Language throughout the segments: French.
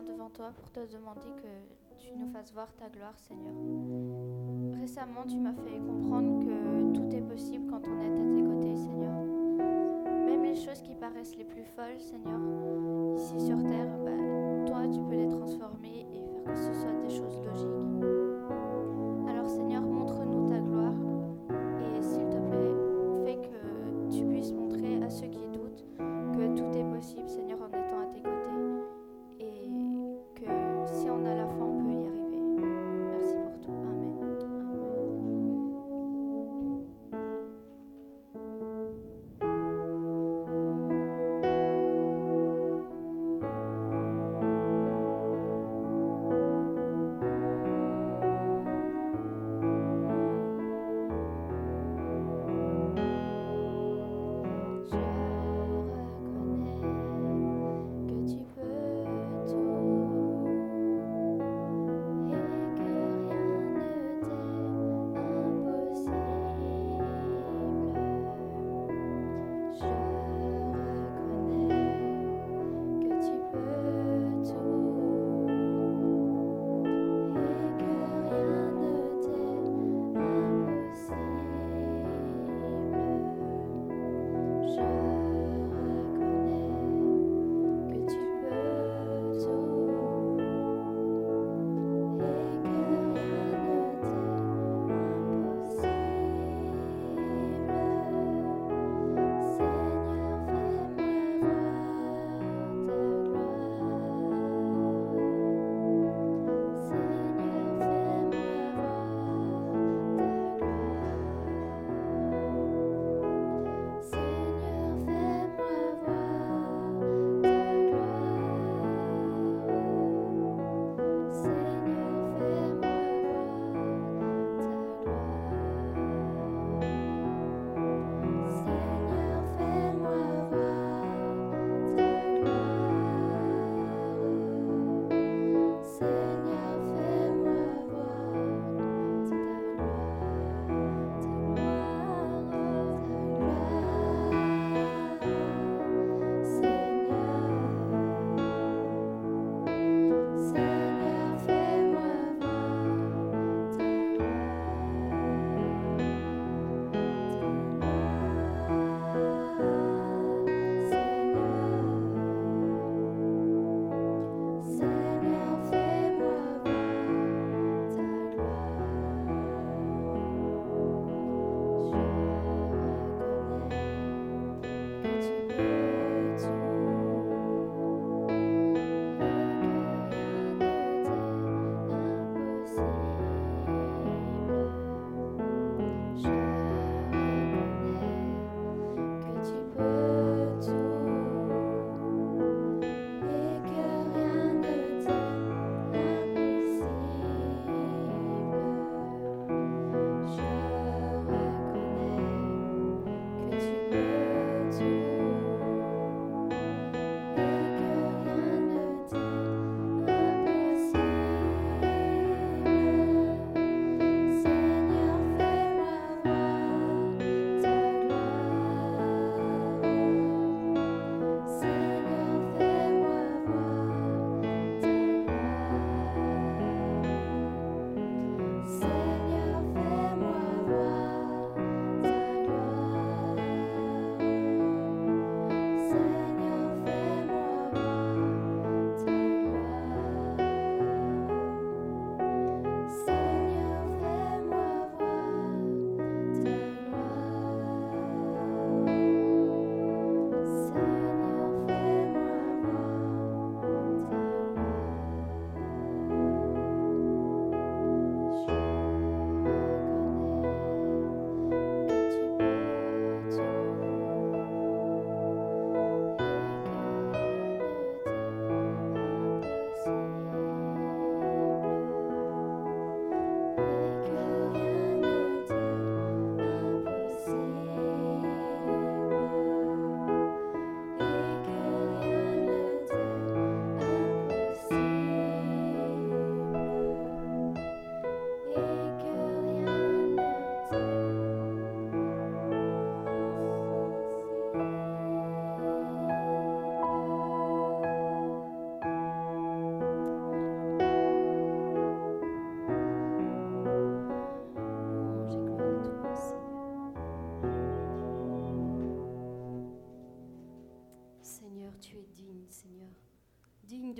devant toi pour te demander que tu nous fasses voir ta gloire, Seigneur. Récemment, tu m'as fait comprendre que tout est possible quand on est à tes côtés, Seigneur. Même les choses qui paraissent les plus folles, Seigneur, ici sur terre, bah, toi, tu peux les transformer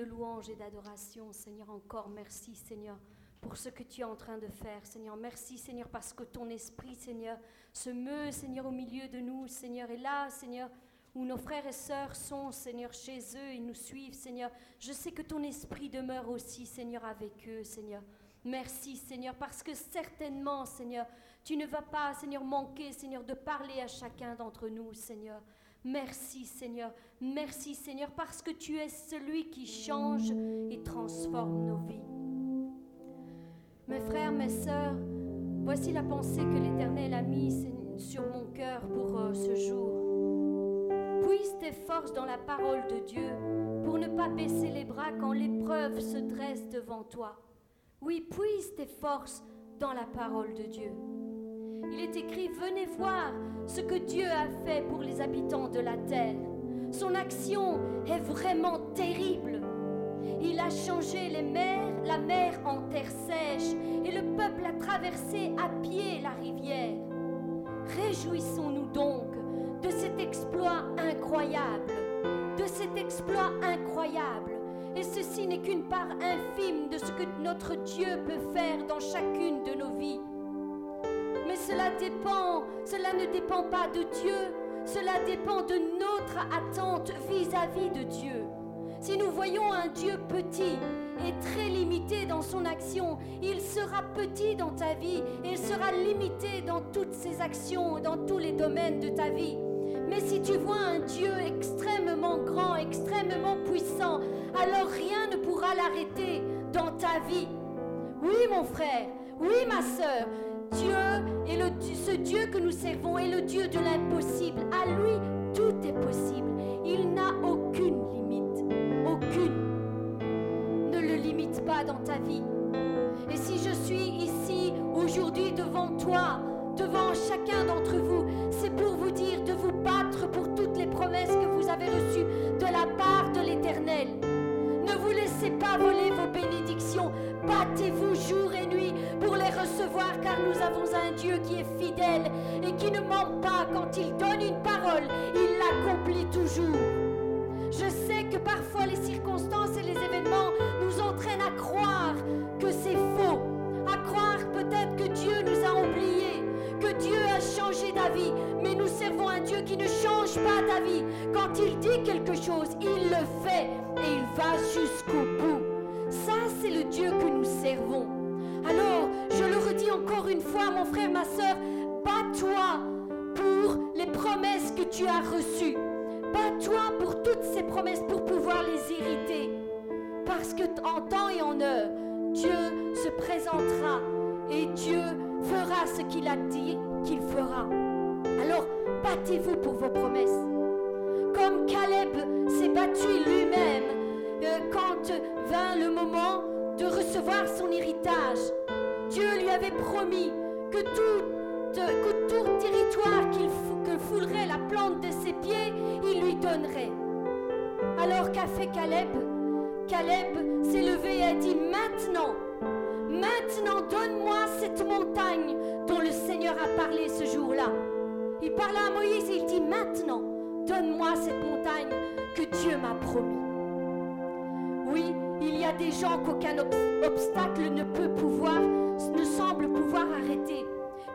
de louange et d'adoration. Seigneur, encore merci, Seigneur, pour ce que tu es en train de faire. Seigneur, merci, Seigneur, parce que ton esprit, Seigneur, se meut, Seigneur, au milieu de nous, Seigneur. Et là, Seigneur, où nos frères et sœurs sont, Seigneur, chez eux, ils nous suivent, Seigneur. Je sais que ton esprit demeure aussi, Seigneur, avec eux, Seigneur. Merci, Seigneur, parce que certainement, Seigneur, tu ne vas pas, Seigneur, manquer, Seigneur, de parler à chacun d'entre nous, Seigneur. Merci, Seigneur. Merci, Seigneur, parce que tu es celui qui change et transforme nos vies. Mes frères, mes sœurs, voici la pensée que l'Éternel a mise sur mon cœur pour euh, ce jour puise tes forces dans la parole de Dieu pour ne pas baisser les bras quand l'épreuve se dresse devant toi. Oui, puise tes forces dans la parole de Dieu. Il est écrit, venez voir ce que Dieu a fait pour les habitants de la terre. Son action est vraiment terrible. Il a changé les mers, la mer en terre sèche, et le peuple a traversé à pied la rivière. Réjouissons-nous donc de cet exploit incroyable, de cet exploit incroyable. Et ceci n'est qu'une part infime de ce que notre Dieu peut faire dans chacune de nos vies. Mais cela dépend, cela ne dépend pas de Dieu, cela dépend de notre attente vis-à-vis de Dieu. Si nous voyons un Dieu petit et très limité dans son action, il sera petit dans ta vie et il sera limité dans toutes ses actions, dans tous les domaines de ta vie. Mais si tu vois un Dieu extrêmement grand, extrêmement puissant, alors rien ne pourra l'arrêter dans ta vie. Oui, mon frère, oui, ma soeur, Dieu est le, ce Dieu que nous servons est le Dieu de l'impossible. À lui, tout est possible. Il n'a aucune limite, aucune. Ne le limite pas dans ta vie. Et si je suis ici aujourd'hui devant toi, devant chacun d'entre vous, c'est pour vous dire de vous battre pour toutes les promesses que vous avez reçues de la part de l'Éternel. Ne vous laissez pas voler vos bénédictions. Battez-vous jour et nuit pour les recevoir car nous avons un Dieu qui est fidèle et qui ne ment pas quand il donne une parole. Il l'accomplit toujours. Je sais que parfois les circonstances et les événements nous entraînent à croire que c'est faux, à croire peut-être que Dieu Dieu a changé ta vie, mais nous servons un Dieu qui ne change pas ta vie. Quand il dit quelque chose, il le fait et il va jusqu'au bout. Ça, c'est le Dieu que nous servons. Alors, je le redis encore une fois, mon frère, ma soeur, bats-toi pour les promesses que tu as reçues. Bats-toi pour toutes ces promesses pour pouvoir les hériter. Parce que en temps et en heure, Dieu se présentera et Dieu fera ce qu'il a dit qu'il fera. Alors, battez-vous pour vos promesses. Comme Caleb s'est battu lui-même euh, quand vint le moment de recevoir son héritage. Dieu lui avait promis que tout, tout territoire que foulerait la plante de ses pieds, il lui donnerait. Alors qu'a fait Caleb? Caleb s'est levé et a dit maintenant, Maintenant, donne-moi cette montagne dont le Seigneur a parlé ce jour-là. Il parla à Moïse et il dit, maintenant, donne-moi cette montagne que Dieu m'a promis. Oui, il y a des gens qu'aucun obstacle ne peut pouvoir, ne semble pouvoir arrêter.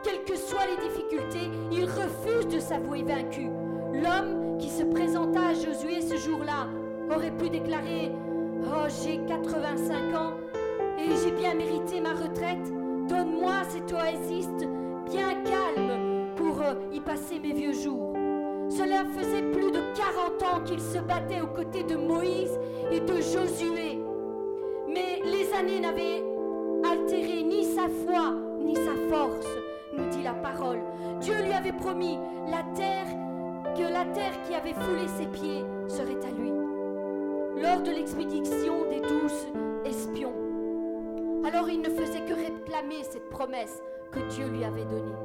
Quelles que soient les difficultés, ils refusent de s'avouer vaincu. L'homme qui se présenta à Josué ce jour-là aurait pu déclarer Oh, j'ai 85 ans et j'ai bien mérité ma retraite. Donne-moi cet oasiste bien calme pour euh, y passer mes vieux jours. Cela faisait plus de 40 ans qu'il se battait aux côtés de Moïse et de Josué. Mais les années n'avaient altéré ni sa foi ni sa force, nous dit la parole. Dieu lui avait promis la terre, que la terre qui avait foulé ses pieds serait à lui. Lors de l'expédition des douze espions, alors il ne faisait que réclamer cette promesse que Dieu lui avait donnée.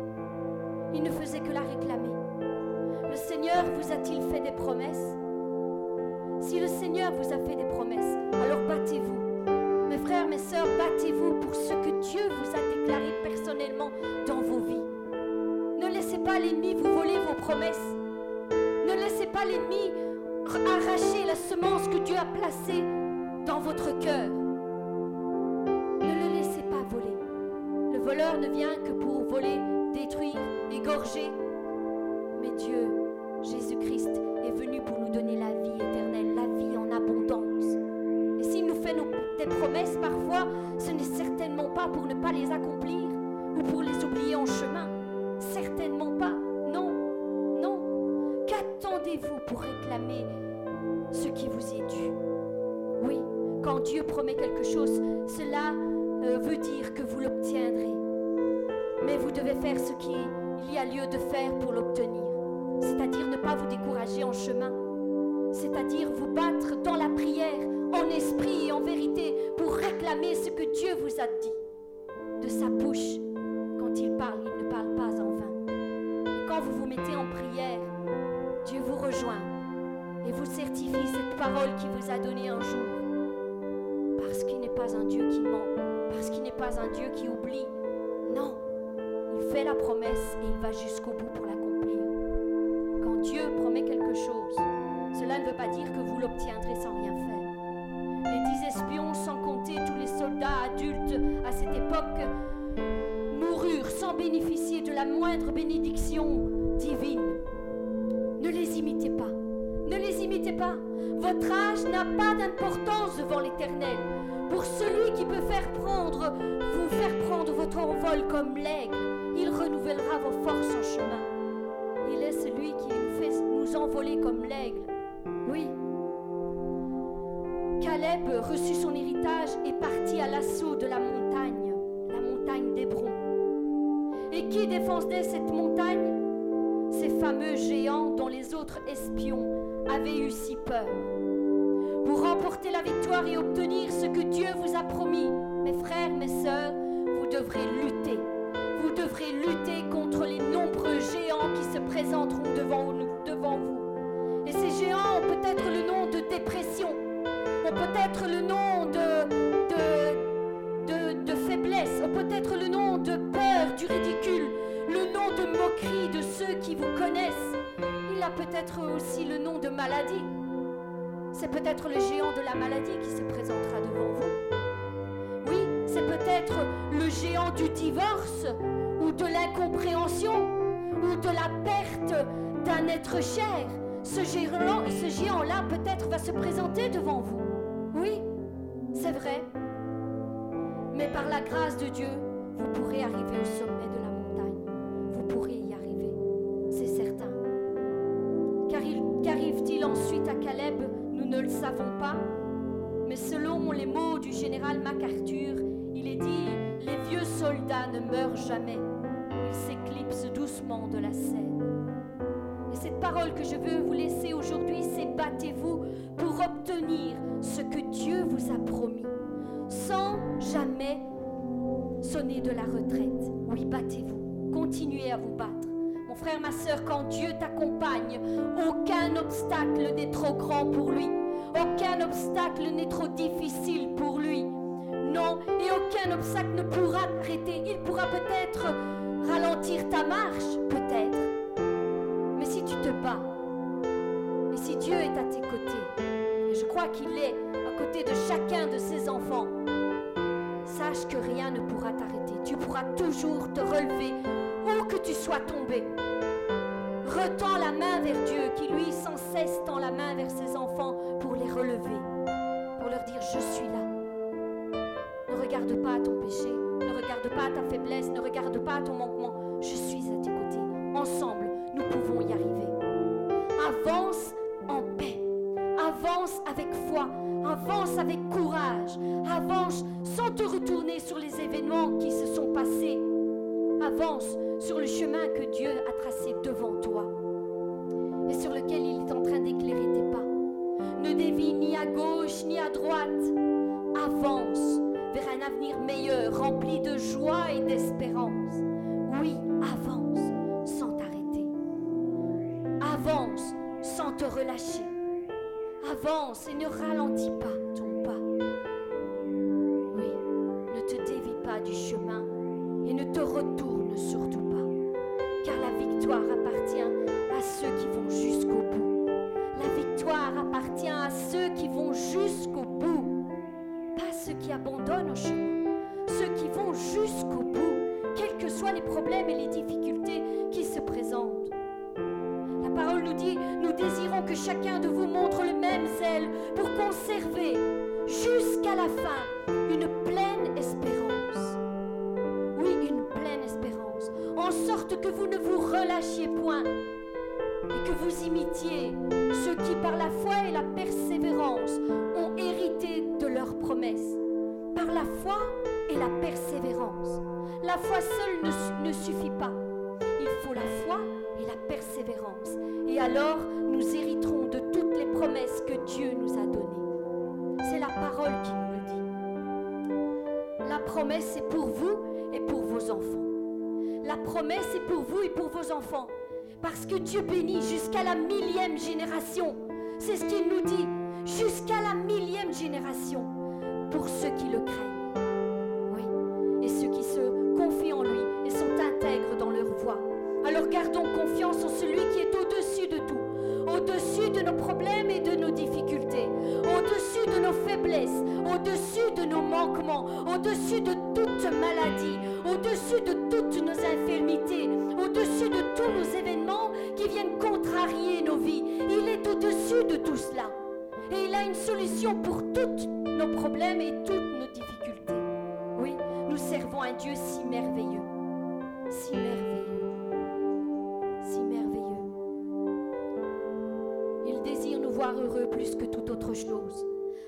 Il ne faisait que la réclamer. Le Seigneur vous a-t-il fait des promesses? Si le Seigneur vous a fait des promesses, alors battez-vous. Mes frères, mes sœurs, battez-vous pour ce que Dieu vous a déclaré personnellement dans vos vies. Ne laissez pas l'ennemi vous voler vos promesses. Ne laissez pas l'ennemi arracher la semence que Dieu a placée dans votre cœur. Voleur ne vient que pour voler, détruire, égorger. Mais Dieu, Jésus-Christ, est venu pour nous donner la vie éternelle, la vie en abondance. Et s'il nous fait des promesses parfois, ce n'est certainement pas pour ne pas les accomplir ou pour les oublier en chemin. Certainement pas. Non, non. Qu'attendez-vous pour réclamer ce qui vous est dû? Oui, quand Dieu promet quelque chose, cela euh, veut dire que vous l'obtiendrez. Mais vous devez faire ce qu'il y a lieu de faire pour l'obtenir. C'est-à-dire ne pas vous décourager en chemin. C'est-à-dire vous battre dans la prière, en esprit et en vérité, pour réclamer ce que Dieu vous a dit. De sa bouche, quand il parle, il ne parle pas en vain. Et quand vous vous mettez en prière, Dieu vous rejoint et vous certifie cette parole qu'il vous a donnée un jour. Parce qu'il n'est pas un Dieu qui ment, parce qu'il n'est pas un Dieu qui oublie. Non, il fait la promesse et il va jusqu'au bout pour l'accomplir. Quand Dieu promet quelque chose, cela ne veut pas dire que vous l'obtiendrez sans rien faire. Les dix espions, sans compter tous les soldats adultes à cette époque, moururent sans bénéficier de la moindre bénédiction divine. Ne les imitez pas. Ne les imitez pas. Votre âge n'a pas d'importance devant l'Éternel. Pour celui qui peut faire prendre, vous faire prendre votre envol comme l'aigle, il renouvellera vos forces en chemin. Il est celui qui nous fait nous envoler comme l'aigle. Oui. Caleb reçut son héritage et partit à l'assaut de la montagne, la montagne d'Hébron. Et qui défendait cette montagne? Ces fameux géants dont les autres espions avaient eu si peur. Pour remporter la victoire et obtenir ce que Dieu vous a promis, mes frères, mes sœurs, vous devrez lutter. Vous devrez lutter contre les nombreux géants qui se présenteront devant, devant vous. Et ces géants ont peut-être le nom de dépression, ont peut-être le nom de, de, de, de faiblesse, ont peut-être le nom de peur, du ridicule, le nom de moquerie de ceux qui vous connaissent. Il a peut-être aussi le nom de maladie. C'est peut-être le géant de la maladie qui se présentera devant vous. Oui, c'est peut-être le géant du divorce ou de l'incompréhension ou de la perte d'un être cher. Ce géant, ce géant-là peut-être va se présenter devant vous. Oui, c'est vrai. Mais par la grâce de Dieu, vous pourrez arriver au sommet de la montagne. Vous pourrez y arriver, c'est certain. Qu'arrive-t-il ensuite à Caleb Nous ne le savons pas. Mais selon les mots du général MacArthur, il est dit Les vieux soldats ne meurent jamais. Ils s'éclipsent doucement de la scène. Et cette parole que je veux vous laisser aujourd'hui, c'est battez-vous pour obtenir ce que Dieu vous a promis, sans jamais sonner de la retraite. Oui, battez-vous. Continuez à vous battre. Mon frère, ma soeur, quand Dieu t'accompagne, aucun obstacle n'est trop grand pour lui. Aucun obstacle n'est trop difficile pour lui. Non, et aucun obstacle ne pourra t'arrêter. Il pourra peut-être ralentir ta marche, peut-être. Mais si tu te bats, et si Dieu est à tes côtés, et je crois qu'il est à côté de chacun de ses enfants, sache que rien ne pourra t'arrêter. Tu pourras toujours te relever où que tu sois tombé. Retends la main vers Dieu qui lui sans cesse tend la main vers ses enfants pour les relever, pour leur dire je suis là. Ne regarde pas ton péché, ne regarde pas ta faiblesse, ne regarde pas ton manquement. Je suis à tes côtés. Ensemble, nous pouvons y arriver. Avance en paix. Avance avec foi. Avance avec courage. Avance sans te retourner sur les événements qui se sont passés. Avance sur le chemin que Dieu a tracé devant toi et sur lequel il est en train d'éclairer tes pas. Ne dévie ni à gauche ni à droite. Avance vers un avenir meilleur, rempli de joie et d'espérance. Oui, avance sans t'arrêter. Avance sans te relâcher. Avance et ne ralentis pas ton pas. Oui, ne te dévie pas du chemin et ne te retourne surtout pas. Car la victoire appartient à ceux qui vont jusqu'au bout. La victoire appartient à ceux qui vont jusqu'au bout. qui abandonnent au chemin, ceux qui vont jusqu'au bout, quels que soient les problèmes et les difficultés qui se présentent. La parole nous dit, nous désirons que chacun de vous montre le même zèle pour conserver jusqu'à la fin une pleine espérance. En sorte que vous ne vous relâchiez point et que vous imitiez ceux qui par la foi et la persévérance ont hérité de leurs promesses. Par la foi et la persévérance. La foi seule ne, suffit pas. Il faut la foi et la persévérance. Et alors nous hériterons de toutes les promesses que Dieu nous a données. C'est la parole qui nous le dit. La promesse est pour vous et pour vos enfants. La promesse est pour vous et pour vos enfants. Parce que Dieu bénit jusqu'à la millième génération. C'est ce qu'il nous dit. Jusqu'à la millième génération. Pour ceux qui le craignent. Oui. Et ceux qui se confient en lui et sont intègres dans leur voie. Alors gardons confiance en celui qui est au-dessus de tout. Au-dessus de nos problèmes et de nos difficultés. Au-dessus de nos faiblesses. Au-dessus de nos manquements. Au-dessus de toute maladie. Au-dessus de que toute autre chose.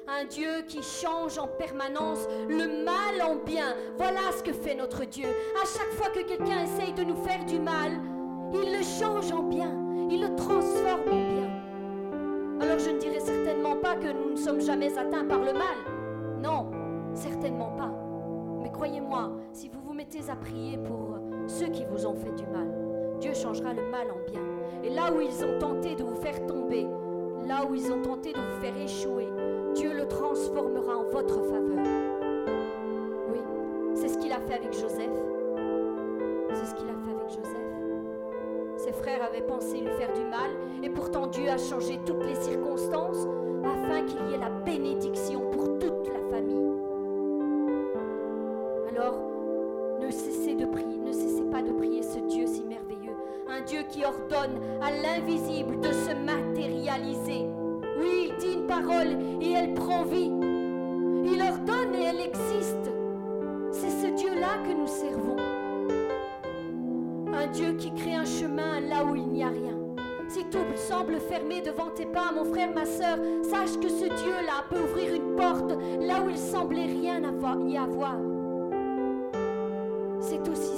Un Dieu qui change en permanence le mal en bien. Voilà ce que fait notre Dieu. À chaque fois que quelqu'un essaye de nous faire du mal, il le change en bien. Il le transforme en bien. Alors je ne dirais certainement pas que nous ne sommes jamais atteints par le mal. Non, certainement pas. Mais croyez-moi, si vous vous mettez à prier pour ceux qui vous ont fait du mal, Dieu changera le mal en bien. Et là où ils ont tenté de vous faire tomber, là où ils ont tenté de vous faire échouer, Dieu le transformera en votre faveur. Oui, c'est ce qu'il a fait avec Joseph. C'est ce qu'il a fait avec Joseph. Ses frères avaient pensé lui faire du mal, et pourtant Dieu a changé toutes les circonstances afin qu'il y ait la bénédiction pour toute la famille. Alors, ne cessez de prier, ne cessez pas de prier ce Dieu si merveilleux, un Dieu qui ordonne à l'invisible de se matérialiser. Oui, il dit une parole et elle prend vie. Il ordonne et elle existe. C'est ce Dieu-là que nous servons. Un Dieu qui crée un chemin là où il n'y a rien. Si tout semble fermé devant tes pas, mon frère, ma soeur, sache que ce Dieu-là peut ouvrir une porte là où il semblait rien y avoir. C'est aussi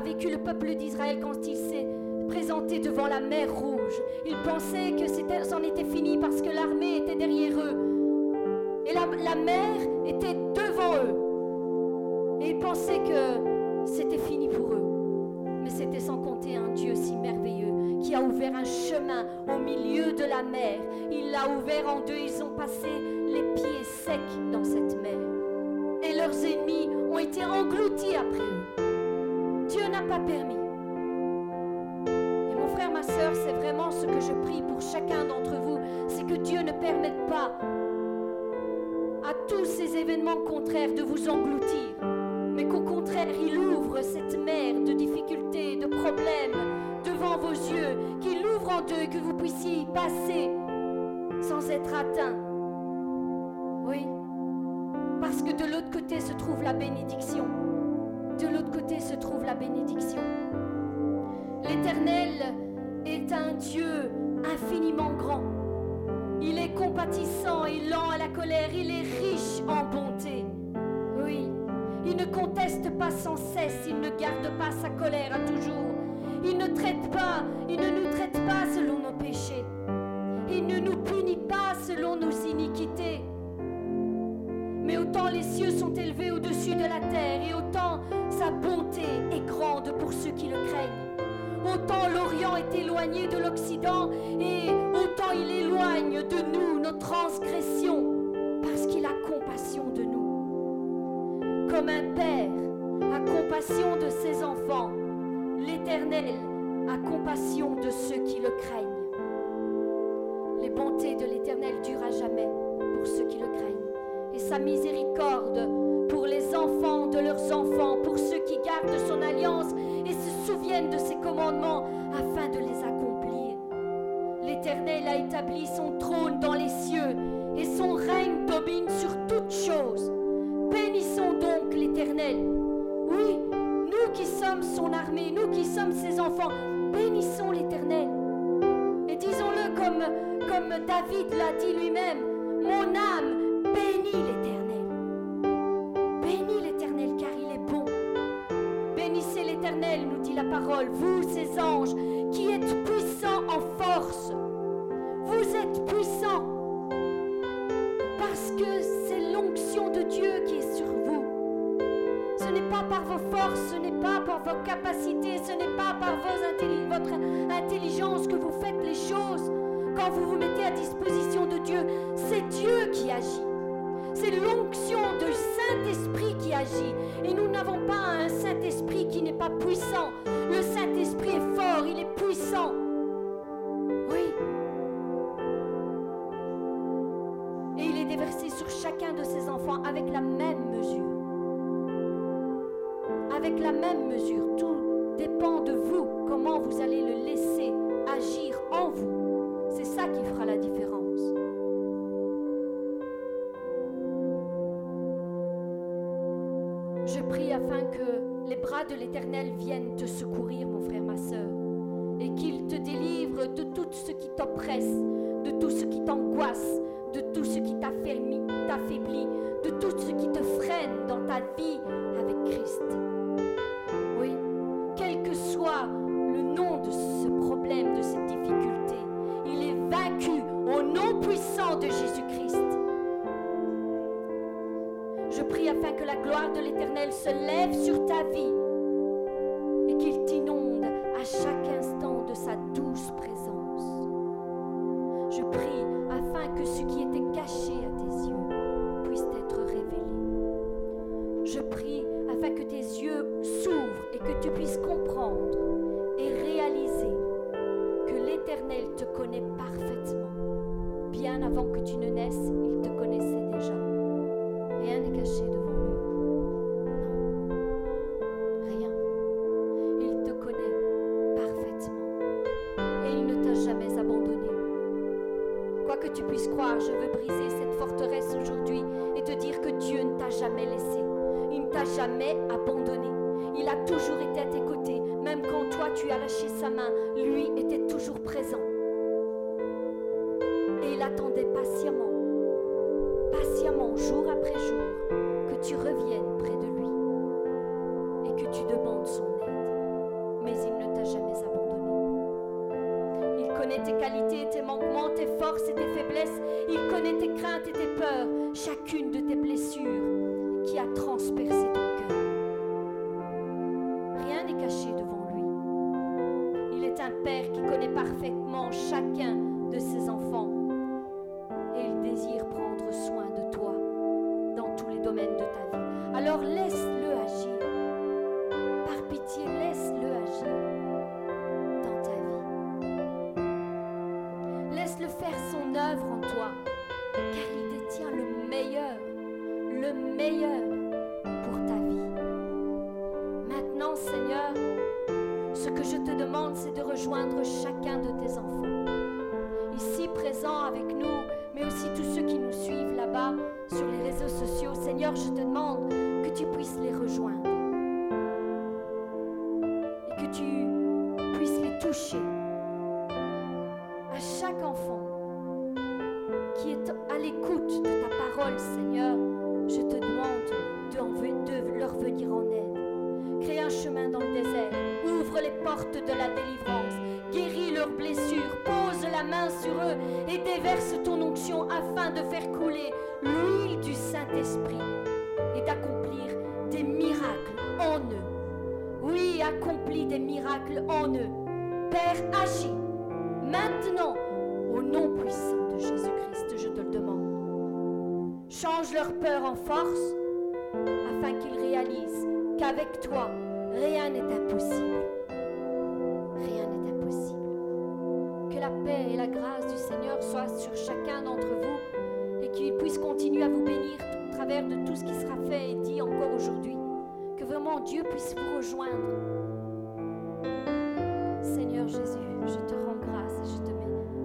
vécu le peuple d'Israël quand il s'est présenté devant la mer rouge. Ils pensaient que c'en était, fini parce que l'armée était derrière eux. Et la, la mer était devant eux. Et ils pensaient que c'était fini pour eux. Mais c'était sans compter un Dieu si merveilleux qui a ouvert un chemin au milieu de la mer. Il l'a ouvert en deux. Ils ont passé les pieds secs dans cette mer. Et leurs ennemis ont été engloutis après eux. N'a pas permis. Et mon frère, ma soeur, c'est vraiment ce que je prie pour chacun d'entre vous, c'est que Dieu ne permette pas à tous ces événements contraires de vous engloutir, mais qu'au contraire, il ouvre cette mer de difficultés, de problèmes devant vos yeux, qu'il ouvre en deux, que vous puissiez y passer sans être atteint. Oui, parce que de l'autre côté se trouve la bénédiction de l'autre côté se trouve la bénédiction. L'Éternel est un Dieu infiniment grand. Il est compatissant et lent à la colère. Il est riche en bonté. Oui, il ne conteste pas sans cesse. Il ne garde pas sa colère à toujours. Il ne traite pas, il ne nous traite pas selon nos péchés. Il ne nous punit pas selon nos iniquités. Mais autant les cieux sont élevés au-dessus de la terre et autant sa bonté est grande pour ceux qui le craignent. Autant l'Orient est éloigné de l'Occident et autant il éloigne de nous nos transgressions parce qu'il a compassion de nous. Comme un père a compassion de ses enfants, l'Éternel a compassion de ceux qui le craignent. Les bontés de l'Éternel durent à jamais sa miséricorde pour les enfants de leurs enfants, pour ceux qui gardent son alliance et se souviennent de ses commandements afin de les accomplir. L'Éternel a établi son trône dans les cieux et son règne domine sur toutes choses. Bénissons donc l'Éternel. Oui, nous qui sommes son armée, nous qui sommes ses enfants, bénissons l'Éternel. Et disons-le comme, comme David l'a dit lui-même, mon âme vous ses anges, qui êtes puissants en force. Vous êtes puissants parce que c'est l'onction de Dieu qui est sur vous. Ce n'est pas par vos forces, ce n'est pas par vos capacités, ce n'est pas par votre intelligence que vous faites les choses. Quand vous vous mettez l'Éternel viennent te secourir, mon frère, ma soeur, et qu'il te délivre de tout ce qui t'oppresse, de tout ce qui t'angoisse, de tout ce qui t'affaiblit, toucher. À chaque enfant qui est à l'écoute de ta parole, Seigneur, je te demande de, leur venir en aide. Crée un chemin dans le désert. Ouvre les portes de la délivrance. Guéris leurs blessures. Pose la main sur eux et déverse ton onction afin de faire couler l'huile du Saint-Esprit et d'accomplir des miracles en eux. Oui, accomplis des miracles en eux. Père, agis maintenant au nom puissant de Jésus-Christ, je te le demande. Change leur peur en force afin qu'ils réalisent qu'avec toi, rien n'est impossible. Rien n'est paix et la grâce du Seigneur soient sur chacun d'entre vous et qu'il puisse continuer à vous bénir au travers de tout ce qui sera fait et dit encore aujourd'hui. Que vraiment Dieu puisse vous rejoindre. Seigneur Jésus, je te rends grâce et je te,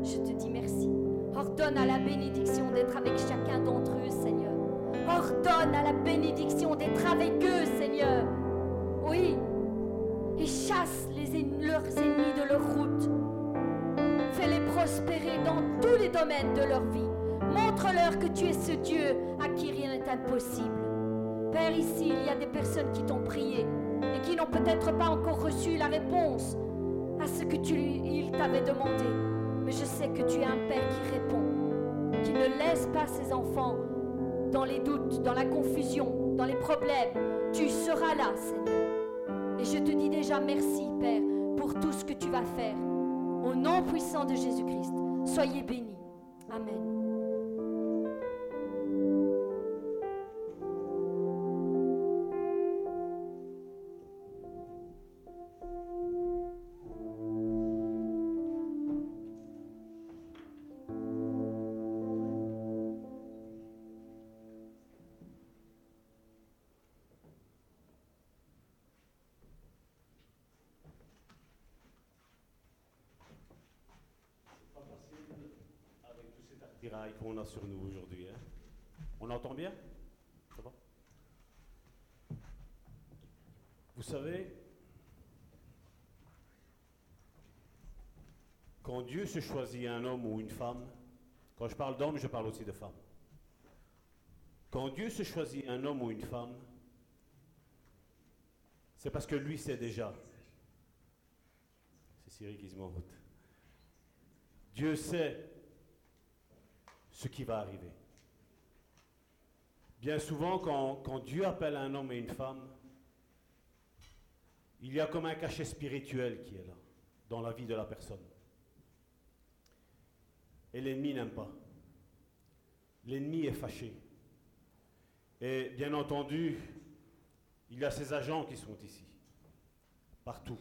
je te dis merci. Ordonne à la bénédiction d'être avec chacun d'entre eux, Seigneur. Ordonne à la bénédiction d'être avec eux, Seigneur. Oui. Et chasse les, leurs ennemis de leur route. Fais-les prospérer dans tous les domaines de leur vie. Montre-leur que tu es ce Dieu à qui rien n'est impossible. Père, ici, il y a des personnes qui t'ont prié et qui n'ont peut-être pas encore reçu la réponse à ce que tu il t'avait demandé. Mais je sais que tu es un Père qui répond, qui ne laisse pas ses enfants dans les doutes, dans la confusion, dans les problèmes. Tu seras là, Seigneur. Et je te dis déjà merci, Père, pour tout ce que tu vas faire. Au nom puissant de Jésus-Christ, soyez bénis. Amen. Nous aujourd'hui. Hein. On entend bien? Vous savez, quand Dieu se choisit un homme ou une femme, quand je parle d'homme, je parle aussi de femme. Quand Dieu se choisit un homme ou une femme, c'est parce que lui sait déjà. C'est Cyril qui se. Dieu sait ce qui va arriver. Bien souvent, quand, Dieu appelle un homme et une femme, il y a comme un cachet spirituel qui est là, dans la vie de la personne. Et l'ennemi n'aime pas. L'ennemi est fâché. Et bien entendu, il y a ces agents qui sont ici, partout.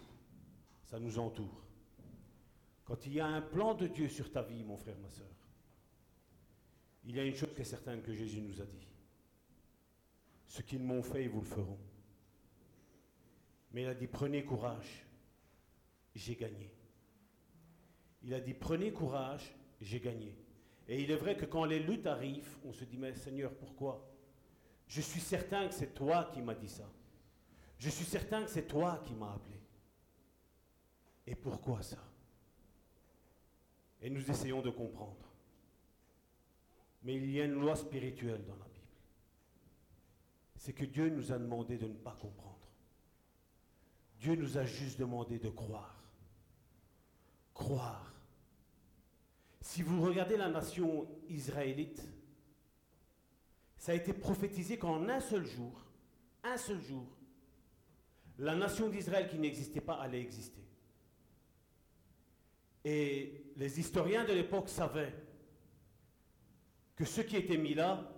Ça nous entoure. Quand il y a un plan de Dieu sur ta vie, mon frère, ma soeur, il y a une chose qui est certaine que Jésus nous a dit. Ce qu'ils m'ont fait, ils vous le feront. Mais il a dit, prenez courage, j'ai gagné. Il a dit, prenez courage, j'ai gagné. Et il est vrai que quand les luttes arrivent, on se dit, mais Seigneur, pourquoi? Je suis certain que c'est toi qui m'as dit ça. Je suis certain que c'est toi qui m'as appelé. Et pourquoi ça? Et nous essayons de comprendre. Mais il y a une loi spirituelle dans la Bible. C'est que Dieu nous a demandé de ne pas comprendre. Dieu nous a juste demandé de croire. Croire. Si vous regardez la nation israélite, ça a été prophétisé qu'en un seul jour, un seul jour, la nation d'Israël qui n'existait pas allait exister. Et les historiens de l'époque savaient que ce qui était mis là,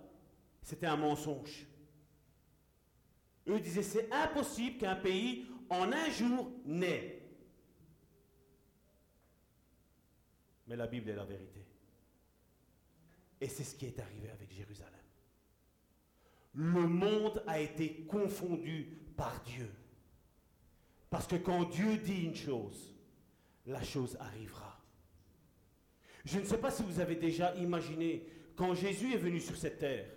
c'était un mensonge. Eux disaient, c'est impossible qu'un pays, en un jour, naît. Mais la Bible est la vérité. Et c'est ce qui est arrivé avec Jérusalem. Le monde a été confondu par Dieu. Parce que quand Dieu dit une chose, la chose arrivera. Je ne sais pas si vous avez déjà imaginé quand Jésus est venu sur cette terre,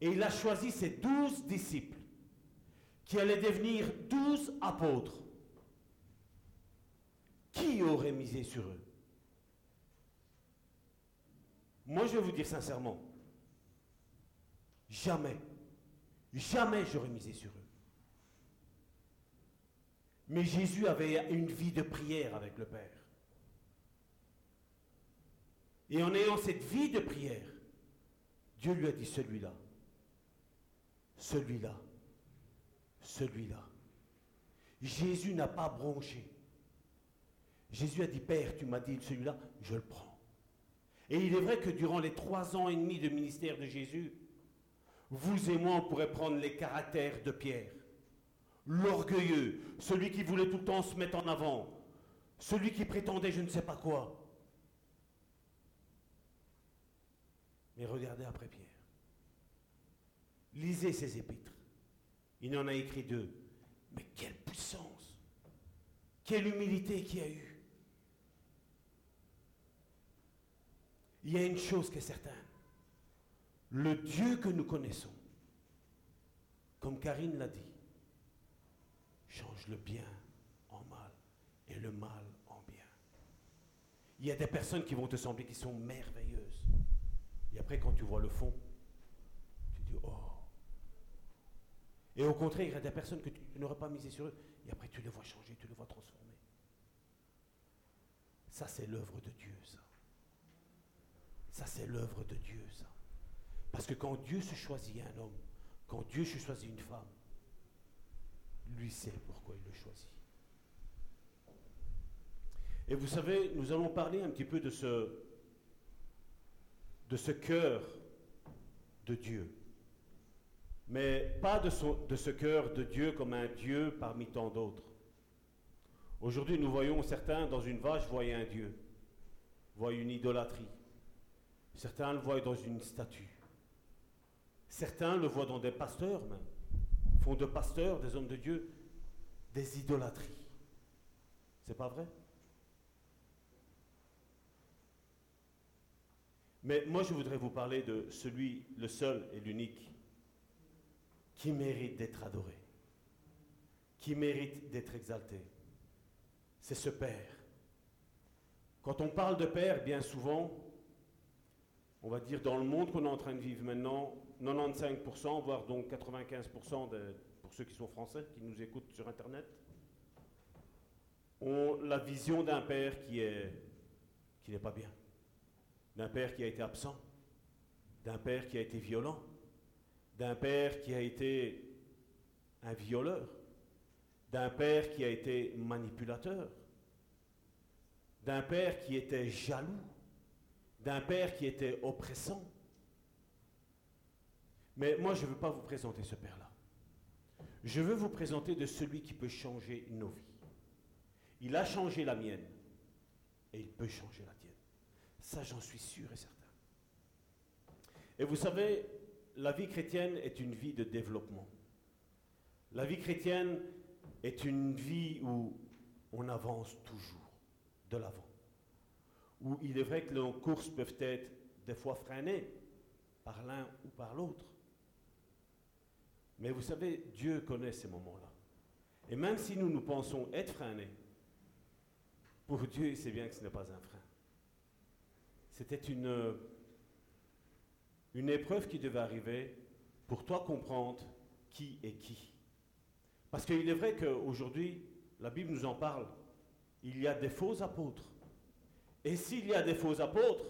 et il a choisi ses douze disciples, qui allaient devenir douze apôtres, qui aurait misé sur eux? Moi, je vais vous dire sincèrement, jamais, jamais j'aurais misé sur eux. Mais Jésus avait une vie de prière avec le Père. Et en ayant cette vie de prière, Dieu lui a dit celui-là, celui-là, celui-là. Jésus n'a pas bronché. Jésus a dit, Père, tu m'as dit celui-là, je le prends. Et il est vrai que durant les trois ans et demi de ministère de Jésus, vous et moi, on pourrait prendre les caractères de Pierre. L'orgueilleux, celui qui voulait tout le temps se mettre en avant, celui qui prétendait je ne sais pas quoi. Mais regardez après Pierre. Lisez ses épîtres. Il en a écrit deux. Mais quelle puissance Quelle humilité qu'il y a eu Il y a une chose qui est certaine. Le Dieu que nous connaissons, comme Karine l'a dit, change le bien en mal et le mal en bien. Il y a des personnes qui vont te sembler qui sont merveilleuses. Et après, quand tu vois le fond, tu dis, oh. Et au contraire, il y a des personnes que tu n'aurais pas misé sur eux. Et après, tu les vois changer, tu les vois transformer. Ça, c'est l'œuvre de Dieu, ça. Ça, c'est l'œuvre de Dieu, ça. Parce que quand Dieu se choisit un homme, quand Dieu se choisit une femme, lui sait pourquoi il le choisit. Et vous savez, nous allons parler un petit peu de ce, de ce cœur de Dieu. Mais pas de, ce cœur de Dieu comme un Dieu parmi tant d'autres. Aujourd'hui, nous voyons certains dans une vache voient un Dieu, voient une idolâtrie. Certains le voient dans une statue. Certains le voient dans des pasteurs même. Font de pasteurs, des hommes de Dieu, des idolâtries. C'est pas vrai? Mais moi, je voudrais vous parler de celui, le seul et l'unique, qui mérite d'être adoré, qui mérite d'être exalté. C'est ce Père. Quand on parle de Père, bien souvent, on va dire dans le monde qu'on est en train de vivre maintenant, 95%, voire donc 95% pour ceux qui sont français, qui nous écoutent sur Internet, ont la vision d'un père qui qui n'est pas bien, d'un père qui a été absent, d'un père qui a été violent, d'un père qui a été un violeur, d'un père qui a été manipulateur, d'un père qui était jaloux, d'un père qui était oppressant. Mais moi, je ne veux pas vous présenter ce père-là. Je veux vous présenter de celui qui peut changer nos vies. Il a changé la mienne et il peut changer la tienne. Ça, j'en suis sûr et certain. Et vous savez, la vie chrétienne est une vie de développement. La vie chrétienne est une vie où on avance toujours de l'avant où il est vrai que nos courses peuvent être des fois freinées par l'un ou par l'autre. Mais vous savez, Dieu connaît ces moments-là. Et même si nous nous pensons être freinés, pour Dieu, sait bien que ce n'est pas un frein. C'était une, une épreuve qui devait arriver pour toi comprendre qui est qui. Parce qu'il est vrai qu'aujourd'hui, la Bible nous en parle, il y a des faux apôtres. Et s'il y a des faux apôtres,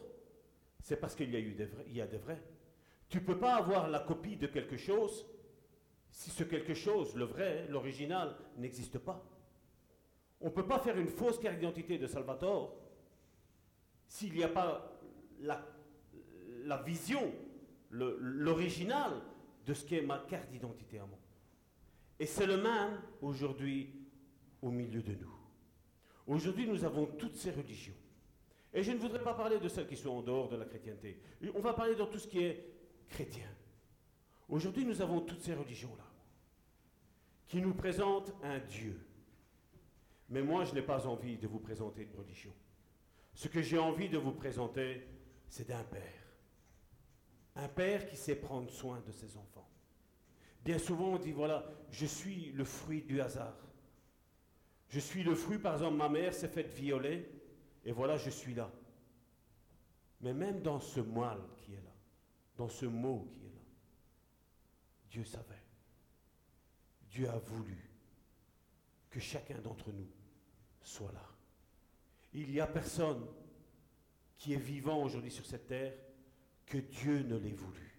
c'est parce qu'il y a eu des vrais, il y a des vrais. Tu ne peux pas avoir la copie de quelque chose si ce quelque chose, le vrai, l'original, n'existe pas. On ne peut pas faire une fausse carte d'identité de Salvatore s'il n'y a pas la, vision, l'original de ce qu'est ma carte d'identité à moi. Et c'est le même aujourd'hui au milieu de nous. Aujourd'hui, nous avons toutes ces religions. Et je ne voudrais pas parler de celles qui sont en dehors de la chrétienté. On va parler de tout ce qui est chrétien. Aujourd'hui, nous avons toutes ces religions-là qui nous présentent un Dieu. Mais moi, je n'ai pas envie de vous présenter une religion. Ce que j'ai envie de vous présenter, c'est d'un Père. Un Père qui sait prendre soin de ses enfants. Bien souvent, on dit, voilà, je suis le fruit du hasard. Je suis le fruit, par exemple, ma mère s'est faite violer. Et voilà, je suis là. Mais même dans ce mal qui est là, dans ce mot qui est là, Dieu savait. Dieu a voulu que chacun d'entre nous soit là. Il n'y a personne qui est vivant aujourd'hui sur cette terre que Dieu ne l'ait voulu.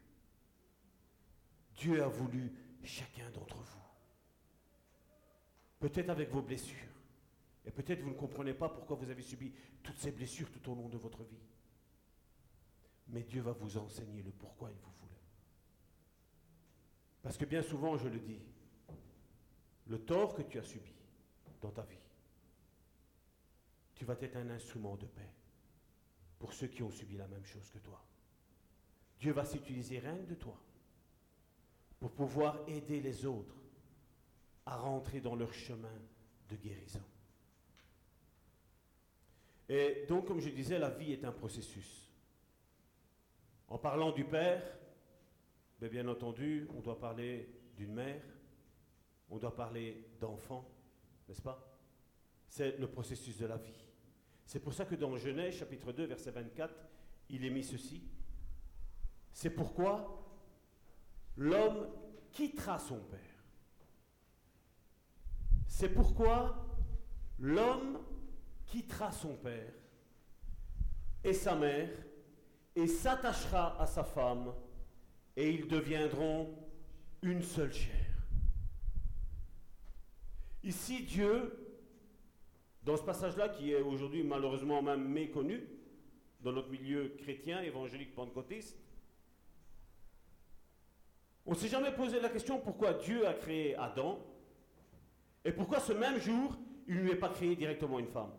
Dieu a voulu chacun d'entre vous. Peut-être avec vos blessures, et peut-être vous ne comprenez pas pourquoi vous avez subi toutes ces blessures tout au long de votre vie. Mais Dieu va vous enseigner le pourquoi il vous voulait. Parce que bien souvent, je le dis, le tort que tu as subi dans ta vie, tu vas être un instrument de paix pour ceux qui ont subi la même chose que toi. Dieu va s'utiliser rien de toi pour pouvoir aider les autres à rentrer dans leur chemin de guérison. Et donc, comme je disais, la vie est un processus. En parlant du Père, ben, bien entendu, on doit parler d'une mère, on doit parler d'enfants, n'est-ce pas? C'est le processus de la vie. C'est pour ça que dans Genèse chapitre 2, verset 24, il est mis ceci. C'est pourquoi l'homme quittera son père. C'est pourquoi l'homme quittera son père et sa mère et s'attachera à sa femme et ils deviendront une seule chair. Ici, Dieu, dans ce passage-là, qui est aujourd'hui malheureusement même méconnu dans notre milieu chrétien, évangélique, pentecôtiste, on ne s'est jamais posé la question pourquoi Dieu a créé Adam et pourquoi ce même jour, il ne lui a pas créé directement une femme.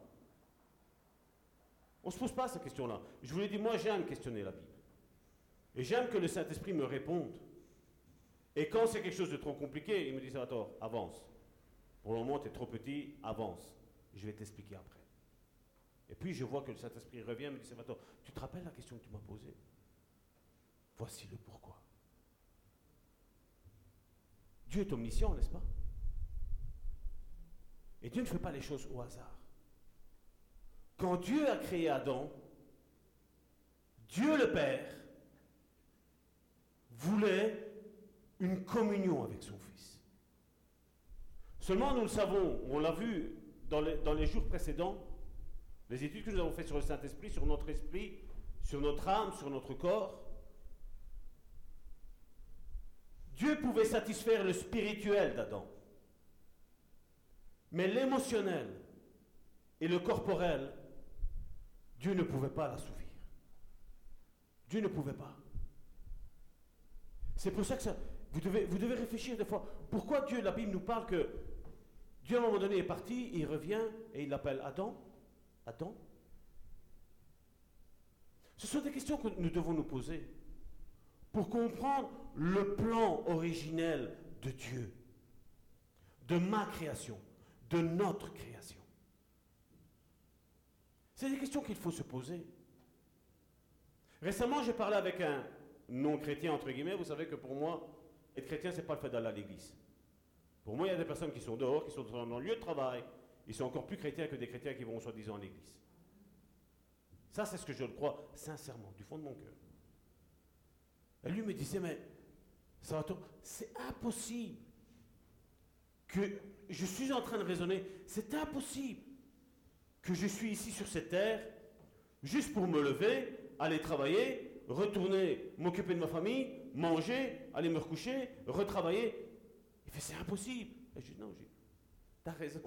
On ne se pose pas cette question-là. Je vous l'ai dit, moi j'aime questionner la Bible. Et j'aime que le Saint-Esprit me réponde. Et quand c'est quelque chose de trop compliqué, il me dit, Salvatore, avance. Pour le moment, tu es trop petit, avance. Je vais t'expliquer après. Et puis je vois que le Saint-Esprit revient et me dit, tu te rappelles la question que tu m'as posée? Voici le pourquoi. Dieu est omniscient, n'est-ce pas? Et Dieu ne fait pas les choses au hasard. Quand Dieu a créé Adam, Dieu le Père voulait une communion avec son Fils. Seulement, nous le savons, on l'a vu dans les, jours précédents, les études que nous avons faites sur le Saint-Esprit, sur notre esprit, sur notre âme, sur notre corps, Dieu pouvait satisfaire le spirituel d'Adam. Mais l'émotionnel et le corporel, Dieu ne pouvait pas l'assouvir. Dieu ne pouvait pas. C'est pour ça que vous devez réfléchir des fois. Pourquoi Dieu, la Bible nous parle que Dieu à un moment donné est parti, il revient et il l'appelle Adam Adam Ce sont des questions que nous devons nous poser pour comprendre le plan originel de Dieu, de ma création, de notre création. C'est des questions qu'il faut se poser. Récemment, j'ai parlé avec un non-chrétien, entre guillemets. Vous savez que pour moi, être chrétien, ce n'est pas le fait d'aller à l'église. Pour moi, il y a des personnes qui sont dehors, qui sont dans le lieu de travail. Ils sont encore plus chrétiens que des chrétiens qui vont soi-disant à l'église. Ça, c'est ce que je le crois sincèrement, du fond de mon cœur. Et lui me disait, mais c'est impossible que je suis en train de raisonner, c'est impossible que je suis ici sur cette terre juste pour me lever, aller travailler, retourner m'occuper de ma famille, manger, aller me recoucher, retravailler. C'est impossible. Je dis non, t'as raison.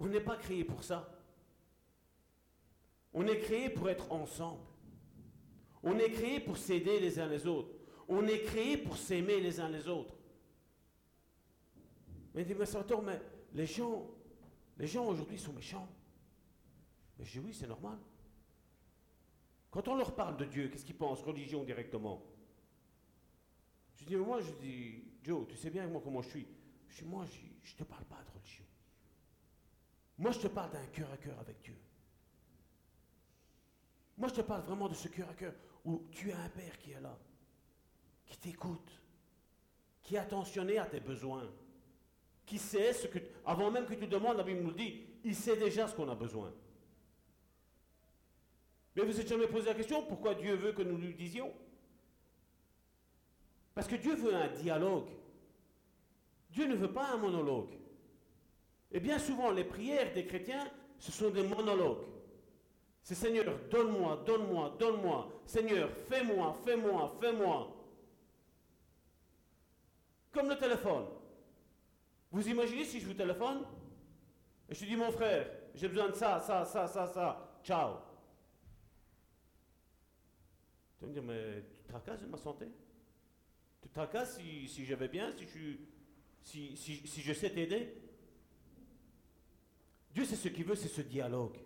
On n'est pas créé pour ça. On est créé pour être ensemble. On est créé pour s'aider les uns les autres. On est créé pour s'aimer les uns les autres. Mais dit, mais mais les gens, les gens aujourd'hui sont méchants. Mais je dis, oui, c'est normal. Quand on leur parle de Dieu, qu'est-ce qu'ils pensent? Religion directement. Je dis, moi, je dis, Tu sais bien moi comment je suis. Je moi, je te parle pas de religion. Moi, je te parle d'un cœur à cœur avec Dieu. Moi, je te parle vraiment de ce cœur à cœur où tu as un Père qui est là, qui t'écoute, qui est attentionné à tes besoins, qui sait ce que, avant même que tu demandes, la Bible nous dit, il sait déjà ce qu'on a besoin. Mais vous êtes jamais posé la question pourquoi Dieu veut que nous lui disions? Parce que Dieu veut un dialogue. Dieu ne veut pas un monologue. Et bien souvent, les prières des chrétiens, ce sont des monologues. C'est Seigneur, donne-moi, donne-moi, donne-moi. Seigneur, fais-moi, fais-moi, fais-moi. Comme le téléphone. Vous imaginez si je vous téléphone et je dis, mon frère, j'ai besoin de ça, ça, ça, ça, ça. Ciao. Tu vas me dire, mais tu tracasses ma santé? Tu tracasses si, si je vais bien, si je, si, je sais t'aider Dieu, c'est ce qu'il veut, c'est ce dialogue.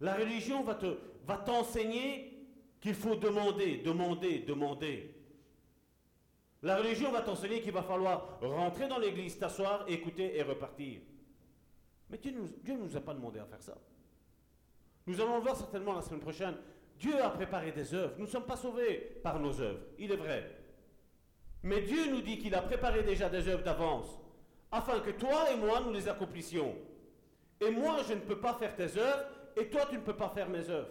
La religion va, te, va t'enseigner qu'il faut demander, demander, demander. La religion va t'enseigner qu'il va falloir rentrer dans l'église, t'asseoir, écouter et repartir. Mais Dieu ne nous, nous a pas demandé à faire ça. Nous allons voir certainement la semaine prochaine. Dieu a préparé des œuvres. Nous ne sommes pas sauvés par nos œuvres, il est vrai. Mais Dieu nous dit qu'il a préparé déjà des œuvres d'avance, afin que toi et moi, nous les accomplissions. Et moi, je ne peux pas faire tes œuvres, et toi, tu ne peux pas faire mes œuvres.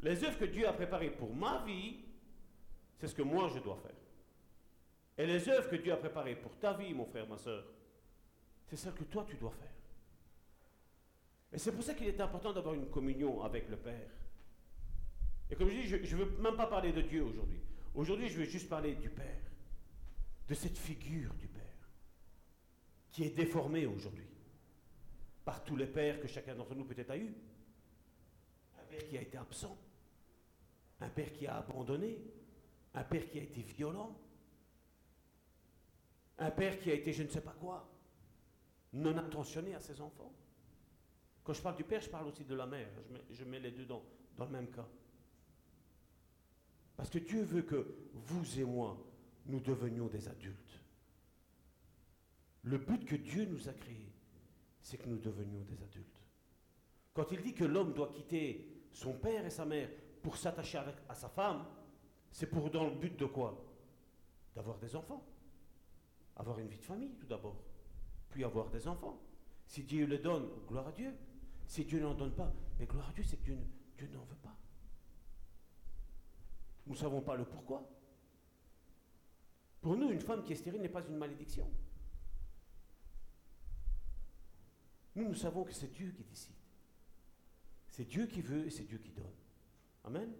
Les œuvres que Dieu a préparées pour ma vie, c'est ce que moi, je dois faire. Et les œuvres que Dieu a préparées pour ta vie, mon frère, ma soeur, c'est celles que toi, tu dois faire. Et c'est pour ça qu'il est important d'avoir une communion avec le Père. Et comme je dis, je ne veux même pas parler de Dieu aujourd'hui. Aujourd'hui, je veux juste parler du Père, de cette figure du Père, qui est déformée aujourd'hui par tous les pères que chacun d'entre nous peut-être a eu. Un père qui a été absent, un père qui a abandonné, un père qui a été violent, un père qui a été je ne sais pas quoi, non attentionné à ses enfants. Quand je parle du père, je parle aussi de la mère. Je mets, les deux dans le même cas. Parce que Dieu veut que vous et moi, nous devenions des adultes. Le but que Dieu nous a créé, c'est que nous devenions des adultes. Quand il dit que l'homme doit quitter son père et sa mère pour s'attacher à sa femme, c'est pour dans le but de quoi? D'avoir des enfants. Avoir une vie de famille tout d'abord, puis avoir des enfants. Si Dieu le donne, gloire à Dieu. Si Dieu n'en donne pas, mais gloire à Dieu, c'est que Dieu, Dieu n'en veut pas. Nous ne savons pas le pourquoi. Pour nous, une femme qui est stérile n'est pas une malédiction. Nous, nous savons que c'est Dieu qui décide. C'est Dieu qui veut et c'est Dieu qui donne. Amen.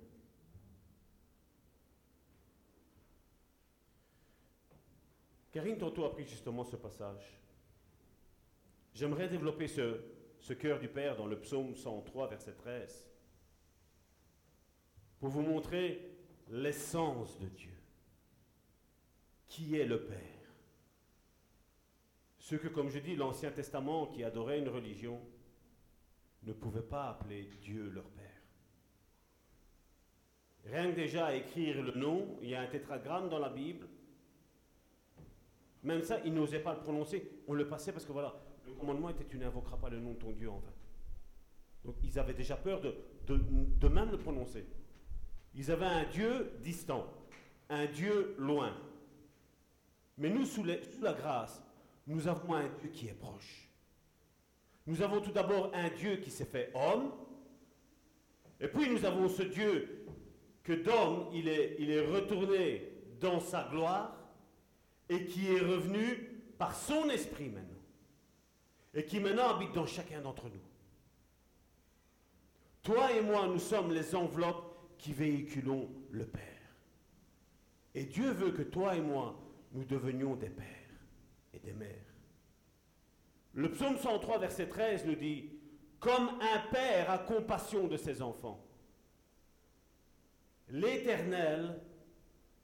Karine tantôt a pris justement ce passage. J'aimerais développer ce, ce cœur du Père dans le psaume 103, verset 13, pour vous montrer l'essence de Dieu, qui est le Père? Ce que, comme je dis, l'Ancien Testament, qui adorait une religion, ne pouvait pas appeler Dieu leur Père. Rien que déjà à écrire le nom, il y a un tétragramme dans la Bible. Même ça, ils n'osaient pas le prononcer. On le passait parce que voilà, le commandement était tu n'invoqueras pas le nom de ton Dieu en vain. Donc ils avaient déjà peur de, de, même le prononcer. Ils avaient un Dieu distant, un Dieu loin. Mais nous, sous, la grâce, nous avons un Dieu qui est proche. Nous avons tout d'abord un Dieu qui s'est fait homme, et puis nous avons ce Dieu que d'homme, il est retourné dans sa gloire, et qui est revenu par son esprit maintenant et qui maintenant habite dans chacun d'entre nous. Toi et moi, nous sommes les enveloppes qui véhiculons le Père. Et Dieu veut que toi et moi, nous devenions des pères et des mères. Le psaume 103, verset 13 nous dit, Comme un père a compassion de ses enfants, l'Éternel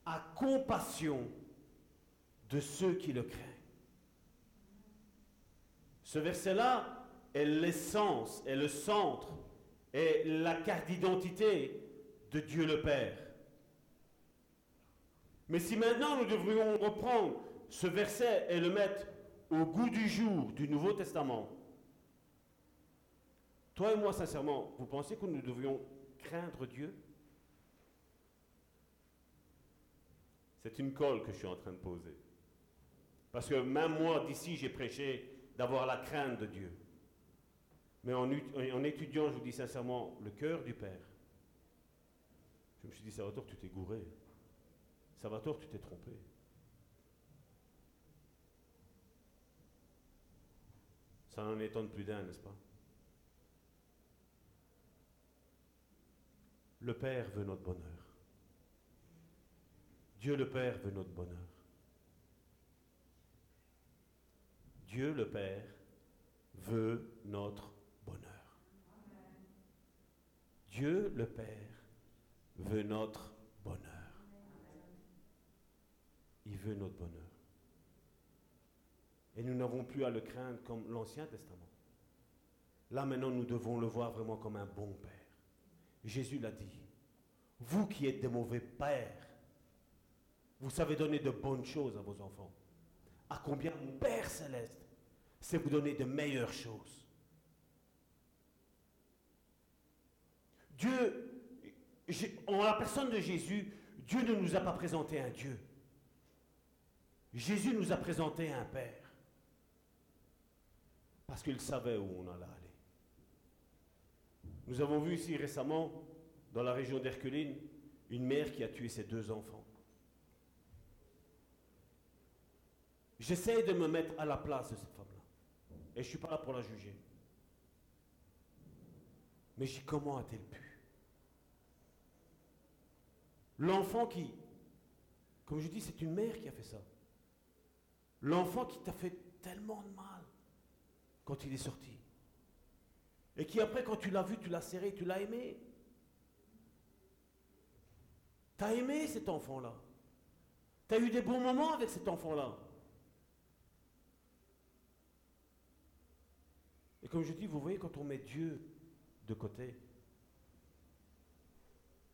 a compassion de ceux qui le craignent. Ce verset-là est l'essence, est le centre, est la carte d'identité de Dieu le Père. Mais si maintenant nous devrions reprendre ce verset et le mettre au goût du jour du Nouveau Testament, toi et moi, sincèrement, vous pensez que nous devrions craindre Dieu? C'est une colle que je suis en train de poser. Parce que même moi, d'ici, j'ai prêché d'avoir la crainte de Dieu. Mais en, étudiant, je vous dis sincèrement, le cœur du Père, je me suis dit, Salvatore, tu t'es gouré. Salvatore, tu t'es trompé. Ça n'en étonne plus d'un, n'est-ce pas? Le Père veut notre bonheur. Dieu le Père veut notre bonheur. Dieu le Père veut notre bonheur. Dieu le Père veut notre bonheur. Il veut notre bonheur. Et nous n'avons plus à le craindre comme l'Ancien Testament. Là maintenant, nous devons le voir vraiment comme un bon Père. Jésus l'a dit. Vous qui êtes des mauvais pères, vous savez donner de bonnes choses à vos enfants. À combien Père céleste sait vous donner de meilleures choses. Dieu, en la personne de Jésus, Dieu ne nous a pas présenté un Dieu. Jésus nous a présenté un Père. Parce qu'il savait où on allait aller. Nous avons vu ici récemment, dans la région d'Herculine, une mère qui a tué ses deux enfants. J'essaie de me mettre à la place de cette femme-là. Et je ne suis pas là pour la juger. Mais je dis, comment a-t-elle pu L'enfant qui, comme je dis, c'est une mère qui a fait ça. L'enfant qui t'a fait tellement de mal quand il est sorti. Et qui après, quand tu l'as vu, tu l'as serré, tu l'as aimé. Tu as aimé cet enfant-là. Tu as eu des bons moments avec cet enfant-là. Et comme je dis, vous voyez, quand on met Dieu de côté,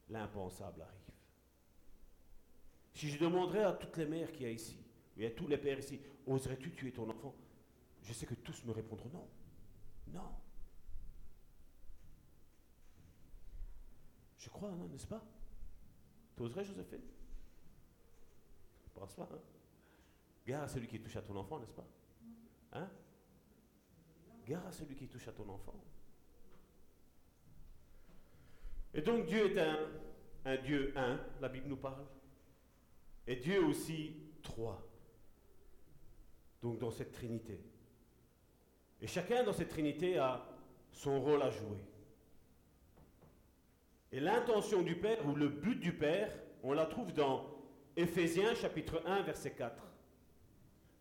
l'impensable arrive. Si je demanderais à toutes les mères qu'il y a ici, et à tous les pères ici, oserais-tu tuer ton enfant? Je sais que tous me répondront non. Non. Je crois, non, n'est-ce pas? T'oserais, Joséphine? Je pense pas. Hein Gare à celui qui touche à ton enfant, n'est-ce pas? Hein? Gare à celui qui touche à ton enfant. Et donc Dieu est un, un Dieu un, la Bible nous parle. Et Dieu aussi trois. Donc dans cette Trinité. Et chacun dans cette Trinité a son rôle à jouer. Et l'intention du Père, ou le but du Père, on la trouve dans Éphésiens chapitre 1, verset 4.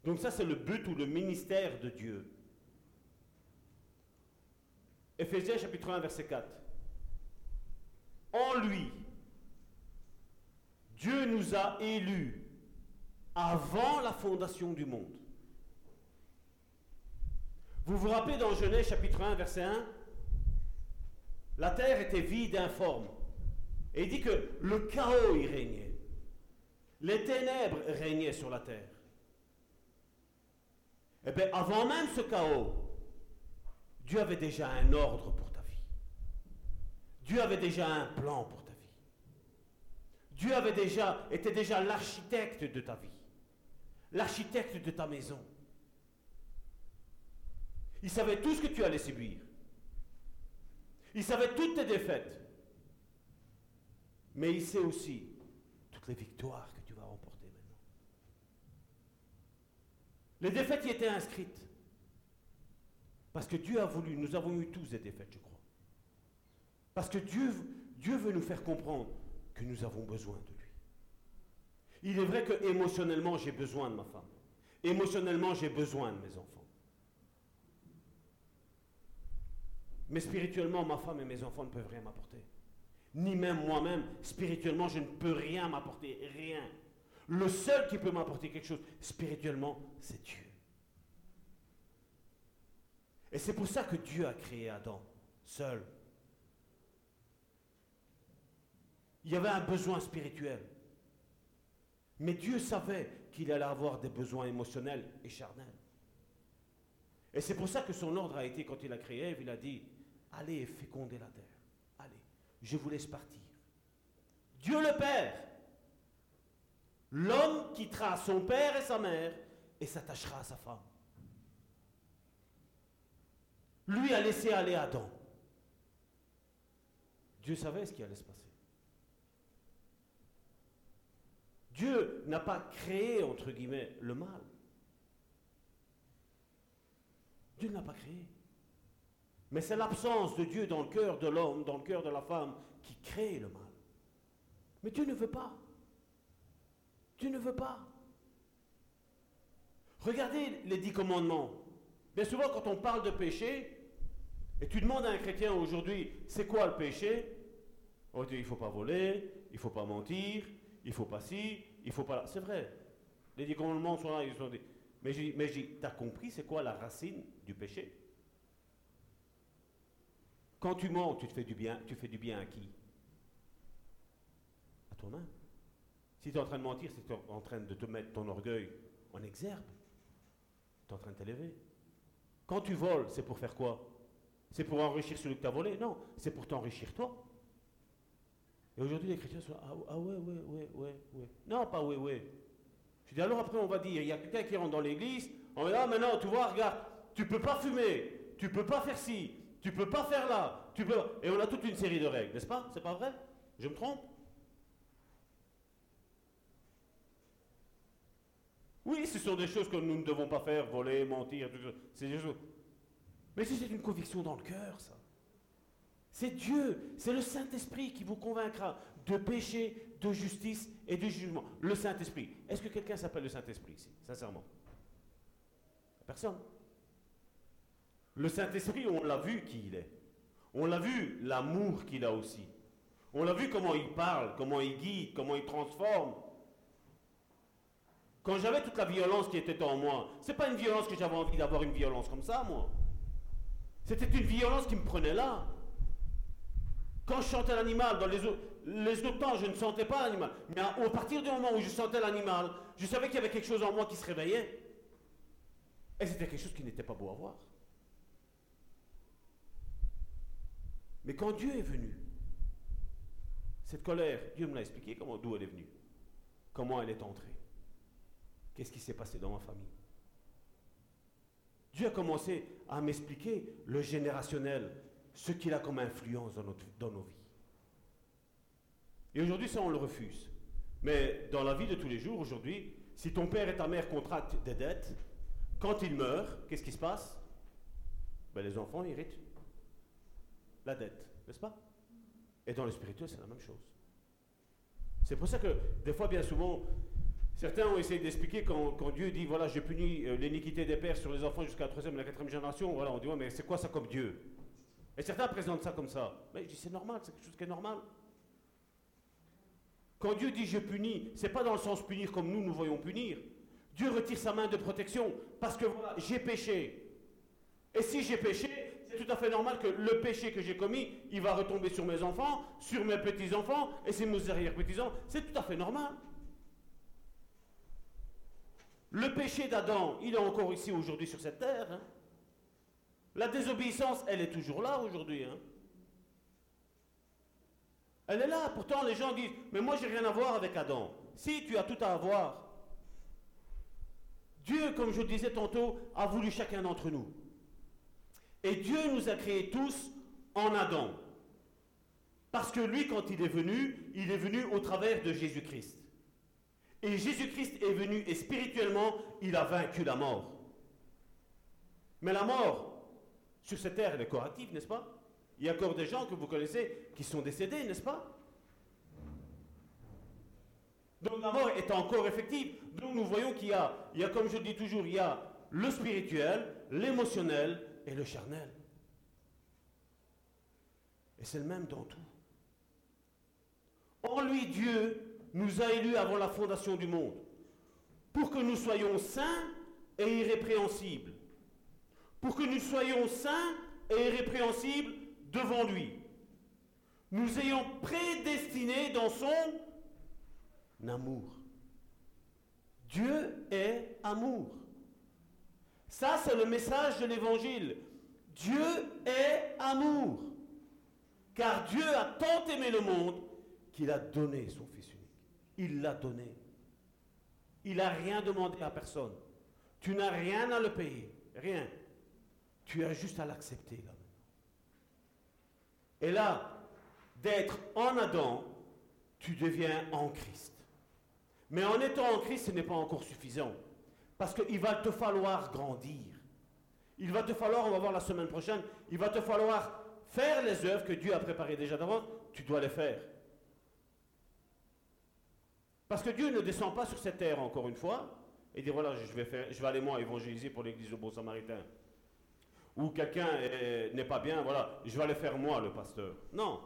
Donc ça, c'est le but ou le ministère de Dieu. Éphésiens chapitre 1, verset 4. En lui, Dieu nous a élus avant la fondation du monde. Vous vous rappelez dans Genèse chapitre 1, verset 1 La terre était vide, informe. Et il dit que le chaos y régnait. Les ténèbres régnaient sur la terre. Eh bien, avant même ce chaos, Dieu avait déjà un ordre pour ta vie. Dieu avait déjà un plan pour ta vie. Dieu avait déjà, était déjà l'architecte de ta vie, l'architecte de ta maison. Il savait tout ce que tu allais subir. Il savait toutes tes défaites. Mais il sait aussi toutes les victoires que tu vas remporter maintenant. Les défaites y étaient inscrites. Parce que Dieu a voulu, nous avons eu tous des défaites, je crois. Parce que Dieu, Dieu veut nous faire comprendre que nous avons besoin de lui. Il est vrai que émotionnellement, j'ai besoin de ma femme. Émotionnellement, j'ai besoin de mes enfants. Mais spirituellement, ma femme et mes enfants ne peuvent rien m'apporter. Ni même moi-même, spirituellement, je ne peux rien m'apporter, rien. Le seul qui peut m'apporter quelque chose spirituellement, c'est Dieu. Et c'est pour ça que Dieu a créé Adam, seul. Il y avait un besoin spirituel. Mais Dieu savait qu'il allait avoir des besoins émotionnels et charnels. Et c'est pour ça que son ordre a été, quand il a créé Ève, il a dit, allez féconder la terre. Allez, je vous laisse partir. Dieu le Père, l'homme quittera son père et sa mère et s'attachera à sa femme. Lui a laissé aller Adam. Dieu savait ce qui allait se passer. Dieu n'a pas créé, entre guillemets, le mal. Dieu ne l'a pas créé. Mais c'est l'absence de Dieu dans le cœur de l'homme, dans le cœur de la femme, qui crée le mal. Mais Dieu ne veut pas. Dieu ne veut pas. Regardez les dix commandements. Bien souvent, quand on parle de péché, et tu demandes à un chrétien aujourd'hui, c'est quoi le péché? On dit, il ne faut pas voler, il ne faut pas mentir, il faut pas ci, il faut pas là. C'est vrai. Les dix commandements sont là, ils sont dit. Mais j'ai mais tu as compris c'est quoi la racine du péché? Quand tu mens, tu te fais du bien, tu fais du bien à qui? Toi-même. Si tu es en train de mentir, c'est que tu es en train de te mettre ton orgueil en exergue. Tu es en train de t'élever. Quand tu voles, c'est pour faire quoi? C'est pour enrichir celui que tu as volé? Non, c'est pour t'enrichir toi. Et aujourd'hui, les chrétiens sont ah, ah ouais, ouais, ouais, ouais, ouais. Non, pas ouais, ouais. Je dis alors après, on va dire il y a quelqu'un qui rentre dans l'église, on va dire ah, maintenant, tu vois, regarde, tu peux pas fumer, tu peux pas faire ci, tu peux pas faire là, tu peux. Et on a toute une série de règles, n'est-ce pas? C'est pas vrai? Je me trompe? Oui, ce sont des choses que nous ne devons pas faire, voler, mentir, tout ça. C'est des. Mais c'est une conviction dans le cœur, ça. C'est Dieu, c'est le Saint-Esprit qui vous convaincra de péché, de justice et de jugement. Le Saint-Esprit. Est-ce que quelqu'un s'appelle le Saint-Esprit ici, sincèrement? Personne. Le Saint-Esprit, on l'a vu qui il est. On l'a vu l'amour qu'il a aussi. On l'a vu comment il parle, comment il guide, comment il transforme. Quand j'avais toute la violence qui était en moi, c'est pas une violence que j'avais envie d'avoir une violence comme ça, moi. C'était une violence qui me prenait là. Quand je sentais l'animal, dans les autres, les autres temps, je ne sentais pas l'animal. Mais à, partir du moment où je sentais l'animal, je savais qu'il y avait quelque chose en moi qui se réveillait. Et c'était quelque chose qui n'était pas beau à voir. Mais quand Dieu est venu, cette colère, Dieu me l'a expliqué comment, d'où elle est venue, comment elle est entrée. Qu'est-ce qui s'est passé dans ma famille? Dieu a commencé à m'expliquer le générationnel, ce qu'il a comme influence dans, nos vies. Et aujourd'hui, ça, on le refuse. Mais dans la vie de tous les jours, aujourd'hui, si ton père et ta mère contractent des dettes, quand ils meurent, qu'est-ce qui se passe? Ben, Les enfants héritent la dette, n'est-ce pas? Et dans le spirituel, c'est la même chose. C'est pour ça que, des fois, bien souvent, certains ont essayé d'expliquer quand, Dieu dit voilà, j'ai puni euh, l'iniquité des pères sur les enfants jusqu'à la troisième et la quatrième génération. Voilà, on dit mais c'est quoi ça comme Dieu? Et certains présentent ça comme ça. Mais je dis c'est normal, c'est quelque chose qui est normal. Quand Dieu dit je punis, c'est pas dans le sens punir comme nous nous voyons punir. Dieu retire sa main de protection parce que voilà, j'ai péché. Et si j'ai péché, c'est tout à fait normal que le péché que j'ai commis, il va retomber sur mes enfants, sur mes petits-enfants et sur mes arrière-petits-enfants. C'est tout à fait normal. Le péché d'Adam, il est encore ici aujourd'hui sur cette terre. Hein. La désobéissance, elle est toujours là aujourd'hui. Hein. Elle est là. Pourtant, les gens disent, mais moi, j'ai rien à voir avec Adam. Si, tu as tout à avoir. Dieu, comme je disais tantôt, a voulu chacun d'entre nous. Et Dieu nous a créés tous en Adam. Parce que lui, quand il est venu, il est venu au travers de Jésus-Christ. Et Jésus-Christ est venu et spirituellement, il a vaincu la mort. Mais la mort, sur cette est corrective, n'est-ce pas? Il y a encore des gens que vous connaissez qui sont décédés, n'est-ce pas? Donc la mort est encore effective. Donc nous voyons qu'il y a, il y a, comme je dis toujours, il y a le spirituel, l'émotionnel et le charnel. Et c'est le même dans tout. En lui, Dieu nous a élus avant la fondation du monde pour que nous soyons saints et irrépréhensibles pour que nous soyons saints et irrépréhensibles devant lui. Nous ayons prédestiné dans son amour. Dieu est amour. Ça, c'est le message de l'évangile. Dieu est amour. Car Dieu a tant aimé le monde qu'il a donné son Fils unique. Il l'a donné. Il n'a rien demandé à personne. Tu n'as rien à le payer. Rien. Tu as juste à l'accepter là. Et là, d'être en Adam, tu deviens en Christ. Mais en étant en Christ, ce n'est pas encore suffisant. Parce qu'il va te falloir grandir. Il va te falloir, on va voir la semaine prochaine, il va te falloir faire les œuvres que Dieu a préparées déjà d'avance. Tu dois les faire. Parce que Dieu ne descend pas sur cette terre encore une fois et dit voilà, je vais, faire, je vais aller moi évangéliser pour l'église au Bon Samaritain ou quelqu'un n'est pas bien, voilà, je vais aller faire moi le pasteur. Non.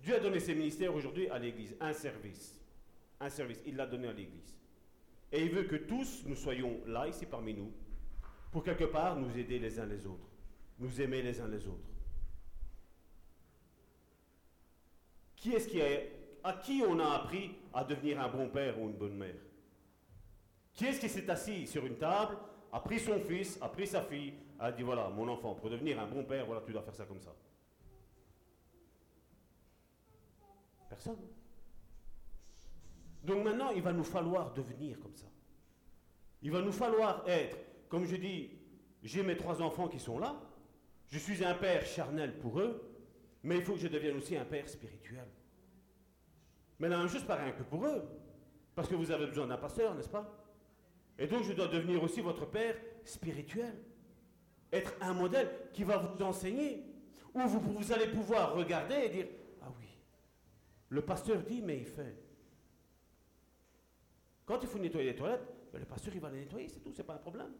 Dieu a donné ses ministères aujourd'hui à l'Église, un service. Un service, il l'a donné à l'Église. Et il veut que tous nous soyons là, ici parmi nous, pour quelque part nous aider les uns les autres, nous aimer les uns les autres. Qui est-ce qui est, à qui on a appris à devenir un bon père ou une bonne mère? Qui est-ce qui s'est assis sur une table, a pris son fils, a pris sa fille, a dit voilà, mon enfant, pour devenir un bon père, voilà, tu dois faire ça comme ça Personne. Donc maintenant, il va nous falloir devenir comme ça. Il va nous falloir être, comme je dis, j'ai mes trois enfants qui sont là, je suis un père charnel pour eux, mais il faut que je devienne aussi un père spirituel. Mais la même chose paraît un peu pour eux, parce que vous avez besoin d'un pasteur, n'est-ce pas? Et donc je dois devenir aussi votre père spirituel. Être un modèle qui va vous enseigner, où vous, allez pouvoir regarder et dire, ah oui, le pasteur dit, mais il fait. Quand il faut nettoyer les toilettes, ben, le pasteur il va les nettoyer, c'est tout, c'est pas un problème.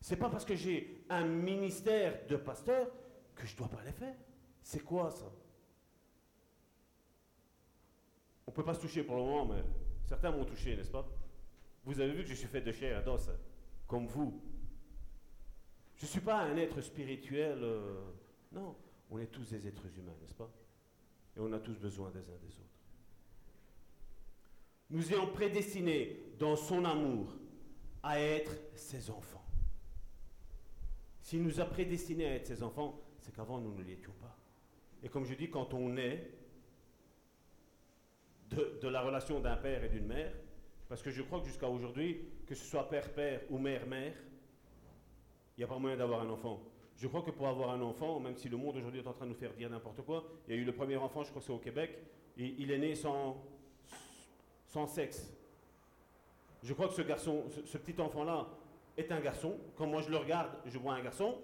C'est pas parce que j'ai un ministère de pasteur que je dois pas les faire. C'est quoi ça? On peut pas se toucher pour le moment, mais certains m'ont touché, n'est-ce pas? Vous avez vu que je suis fait de chair et d'os, comme vous. Je ne suis pas un être spirituel. Euh, non, on est tous des êtres humains, n'est-ce pas? Et on a tous besoin des uns des autres. Nous ayons prédestinés dans son amour à être ses enfants. S'il nous a prédestinés à être ses enfants, c'est qu'avant nous ne l'étions pas. Et comme je dis, quand on est de, la relation d'un père et d'une mère, parce que je crois que jusqu'à aujourd'hui, que ce soit père-père ou mère-mère, il n'y a pas moyen d'avoir un enfant. Je crois que pour avoir un enfant, même si le monde aujourd'hui est en train de nous faire dire n'importe quoi, il y a eu le premier enfant, je crois que c'est au Québec, il est né sans, sexe. Je crois que ce garçon, ce, petit enfant-là, est un garçon. Quand moi je le regarde, je vois un garçon.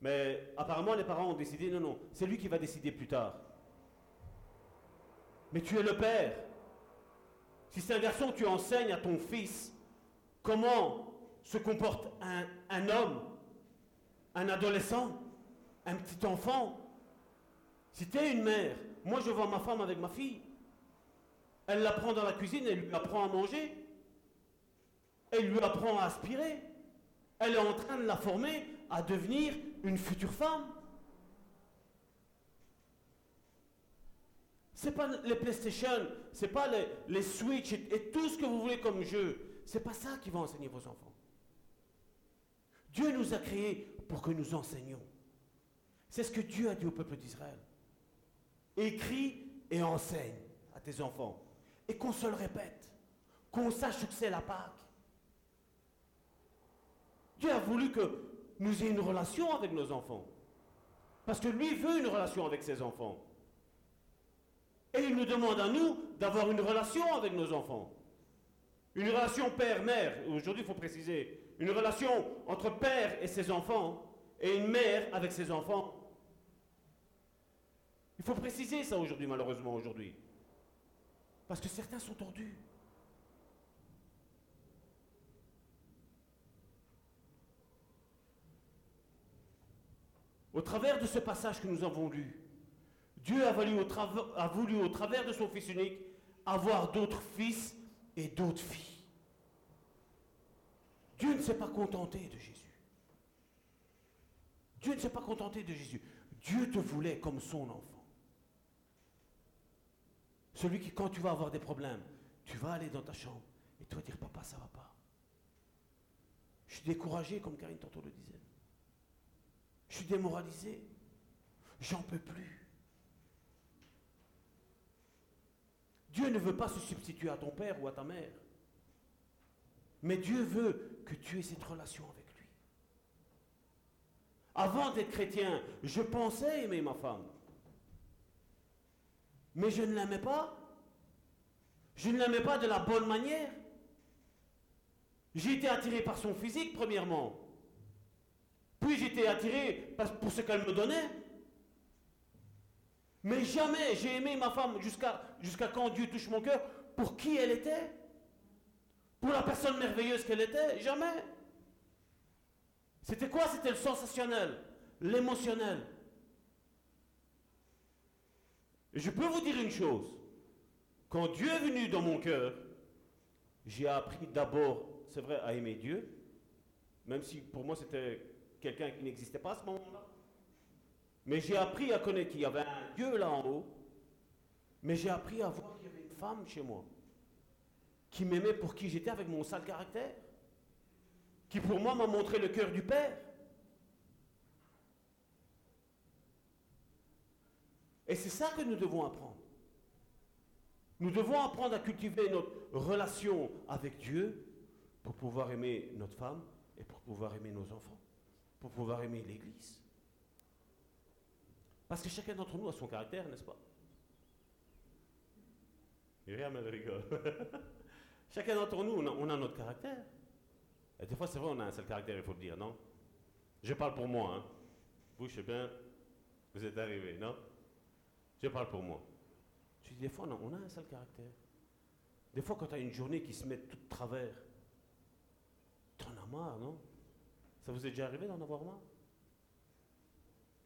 Mais apparemment, les parents ont décidé, non, non, c'est lui qui va décider plus tard. Mais tu es le père. Si c'est un garçon, tu enseignes à ton fils comment se comporte un homme, un adolescent, un petit enfant. Si tu es une mère, moi je vois ma femme avec ma fille. Elle l'apprend dans la cuisine, elle lui apprend à manger. Elle lui apprend à aspirer. Elle est en train de la former à devenir une future femme. C'est pas les PlayStation, c'est pas les, Switch et, tout ce que vous voulez comme jeu. C'est pas ça qui va enseigner vos enfants. Dieu nous a créés pour que nous enseignions. C'est ce que Dieu a dit au peuple d'Israël. Écris et enseigne à tes enfants et qu'on se le répète, qu'on sache que c'est la Pâque. Dieu a voulu que nous ayons une relation avec nos enfants. Parce que lui veut une relation avec ses enfants. Et il nous demande à nous d'avoir une relation avec nos enfants. Une relation père-mère. Aujourd'hui, il faut préciser. Une relation entre père et ses enfants et une mère avec ses enfants. Il faut préciser ça aujourd'hui, malheureusement, aujourd'hui. Parce que certains sont tordus. Au travers de ce passage que nous avons lu, Dieu a voulu, au a voulu au travers de son Fils unique avoir d'autres fils et d'autres filles. Dieu ne s'est pas contenté de Jésus. Dieu ne s'est pas contenté de Jésus. Dieu te voulait comme son enfant. Celui qui, quand tu vas avoir des problèmes, tu vas aller dans ta chambre et tu vas dire, papa, ça va pas. Je suis découragé, comme Karine tantôt le disait. Je suis démoralisé. J'en peux plus. Dieu ne veut pas se substituer à ton père ou à ta mère. Mais Dieu veut que tu aies cette relation avec lui. Avant d'être chrétien, je pensais aimer ma femme. Mais je ne l'aimais pas. Je ne l'aimais pas de la bonne manière. J'ai été attiré par son physique, premièrement. Puis j'étais attiré pour ce qu'elle me donnait. Mais jamais j'ai aimé ma femme jusqu'à jusqu'à quand Dieu touche mon cœur pour qui elle était. Pour la personne merveilleuse qu'elle était. Jamais. C'était quoi? C'était le sensationnel, l'émotionnel. Et je peux vous dire une chose. Quand Dieu est venu dans mon cœur, j'ai appris d'abord, c'est vrai, à aimer Dieu, même si pour moi c'était quelqu'un qui n'existait pas à ce moment-là. Mais j'ai appris à connaître qu'il y avait un Dieu là en haut, mais j'ai appris à voir qu'il y avait une femme chez moi qui m'aimait pour qui j'étais avec mon sale caractère, qui pour moi m'a montré le cœur du Père. Et c'est ça que nous devons apprendre. Nous devons apprendre à cultiver notre relation avec Dieu pour pouvoir aimer notre femme et pour pouvoir aimer nos enfants, pour pouvoir aimer l'Église. Parce que chacun d'entre nous a son caractère, n'est-ce pas? Myriam, elle rigole. chacun d'entre nous, on a, notre caractère. Et des fois, c'est vrai, on a un seul caractère, il faut le dire, non? Je parle pour moi, hein. Vous, je sais bien, vous êtes arrivés, non? Je parle pour moi. Je dis, des fois, on a un seul caractère. Des fois, quand tu as une journée qui se met tout de travers, tu en as marre, non? Ça vous est déjà arrivé d'en avoir marre?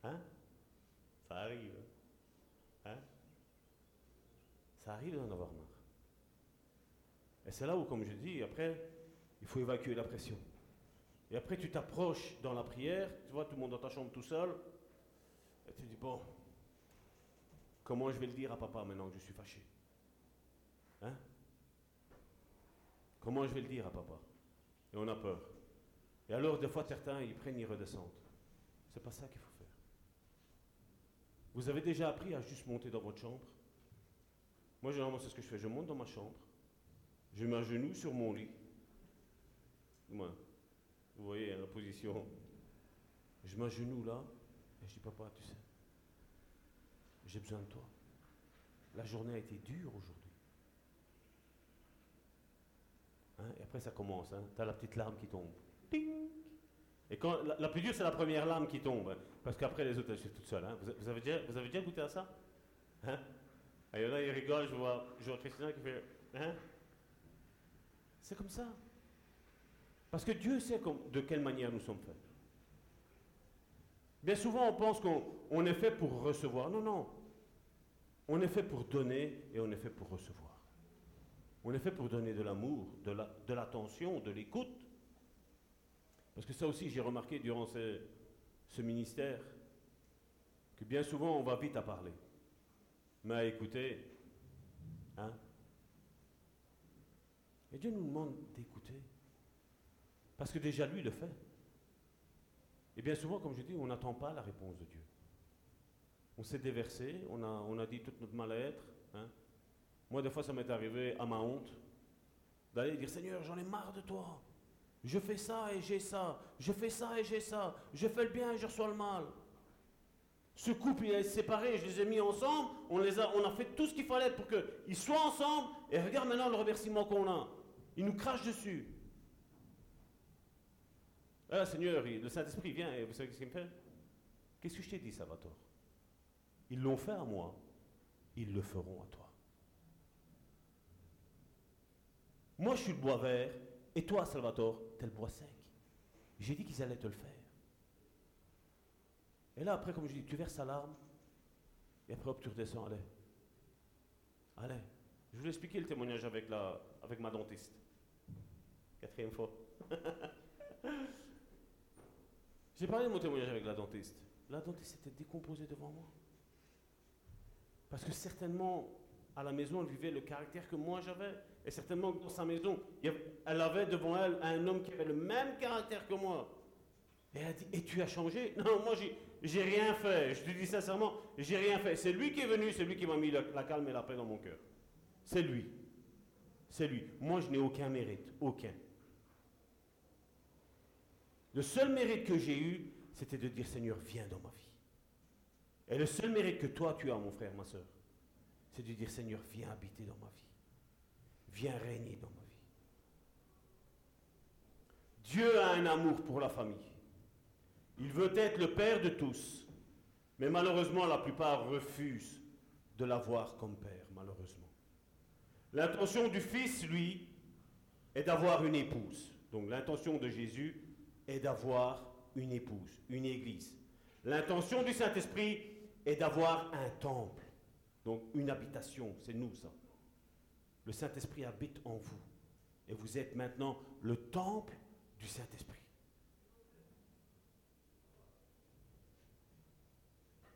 Hein? Ça arrive. Hein, hein? Ça arrive d'en avoir marre. Et c'est là où, comme je dis, après, il faut évacuer la pression. Et après, tu t'approches dans la prière, tu vois, tout le monde dans ta chambre tout seul, et tu dis, bon, comment je vais le dire à papa maintenant que je suis fâché? Hein? Comment je vais le dire à papa? Et on a peur. Et alors, des fois, certains, ils prennent, ils redescendent. C'est pas ça qu'il faut faire. Vous avez déjà appris à juste monter dans votre chambre? Moi, généralement, c'est ce que je fais. Je monte dans ma chambre, je genou sur mon lit. Moi, vous voyez hein, la position. Je genou là, et je dis, papa, tu sais, j'ai besoin de toi. La journée a été dure aujourd'hui. Hein, et après, ça commence. Hein. Tu as la petite larme qui tombe. Et quand, la, plus dure, c'est la première larme qui tombe. Hein, parce qu'après, les autres, elles sont toutes seules. Vous, avez déjà, vous avez déjà goûté à ça? Hein? Et là, il rigole. Je vois, je vois Christina qui fait C'est comme ça. Parce que Dieu sait de quelle manière nous sommes faits. Bien souvent, on pense qu'on est fait pour recevoir. Non, non. On est fait pour donner et on est fait pour recevoir. On est fait pour donner de l'amour, de l'attention, de l'écoute. Parce que ça aussi, j'ai remarqué durant ce, ministère, que bien souvent, on va vite à parler. Mais à écouter, hein Et Dieu nous demande d'écouter. Parce que déjà, lui le fait. Et bien souvent, comme je dis, on n'attend pas la réponse de Dieu. On s'est déversé, on a, dit tout notre mal-être. Hein moi, des fois, ça m'est arrivé à ma honte d'aller dire Seigneur, j'en ai marre de toi. Je fais ça et j'ai ça. Je fais ça et j'ai ça. Je fais le bien et je reçois le mal. Ce couple, il est séparé, je les ai mis ensemble. On, les a, on a fait tout ce qu'il fallait pour qu'ils soient ensemble. Et regarde maintenant le remerciement qu'on a. Il nous crache dessus. Ah, Seigneur, le Saint-Esprit vient et vous savez ce qu'il me fait? Qu'est-ce que je t'ai dit, Salvatore? Ils l'ont fait à moi, ils le feront à toi. Moi, je suis le bois vert, et toi, Salvatore, es le bois sec. J'ai dit qu'ils allaient te le faire. Et là, après, comme je dis, tu verses ta larme, et après, hop, tu redescends, allez. Allez. Je vous expliquer le témoignage avec ma dentiste. Quatrième fois. J'ai parlé de mon témoignage avec la dentiste. La dentiste était décomposée devant moi. Parce que certainement, à la maison, elle vivait le caractère que moi j'avais. Et certainement dans sa maison, elle avait devant elle un homme qui avait le même caractère que moi. Et elle a dit, et tu as changé? Non, moi j'ai rien fait. Je te dis sincèrement, j'ai rien fait. C'est lui qui est venu, c'est lui qui m'a mis la, calme et la paix dans mon cœur. C'est lui. C'est lui. Moi je n'ai aucun mérite. Aucun. Le seul mérite que j'ai eu, c'était de dire Seigneur, viens dans ma vie. Et le seul mérite que toi tu as, mon frère, ma soeur, c'est de dire Seigneur, viens habiter dans ma vie. Viens régner dans ma vie. Dieu a un amour pour la famille. Il veut être le Père de tous. Mais malheureusement, la plupart refusent de l'avoir comme Père, malheureusement. L'intention du Fils, lui, est d'avoir une épouse. Donc l'intention de Jésus est d'avoir une épouse, une église. L'intention du Saint-Esprit est d'avoir un temple. Donc une habitation, c'est nous ça. Le Saint-Esprit habite en vous. Et vous êtes maintenant le temple du Saint-Esprit.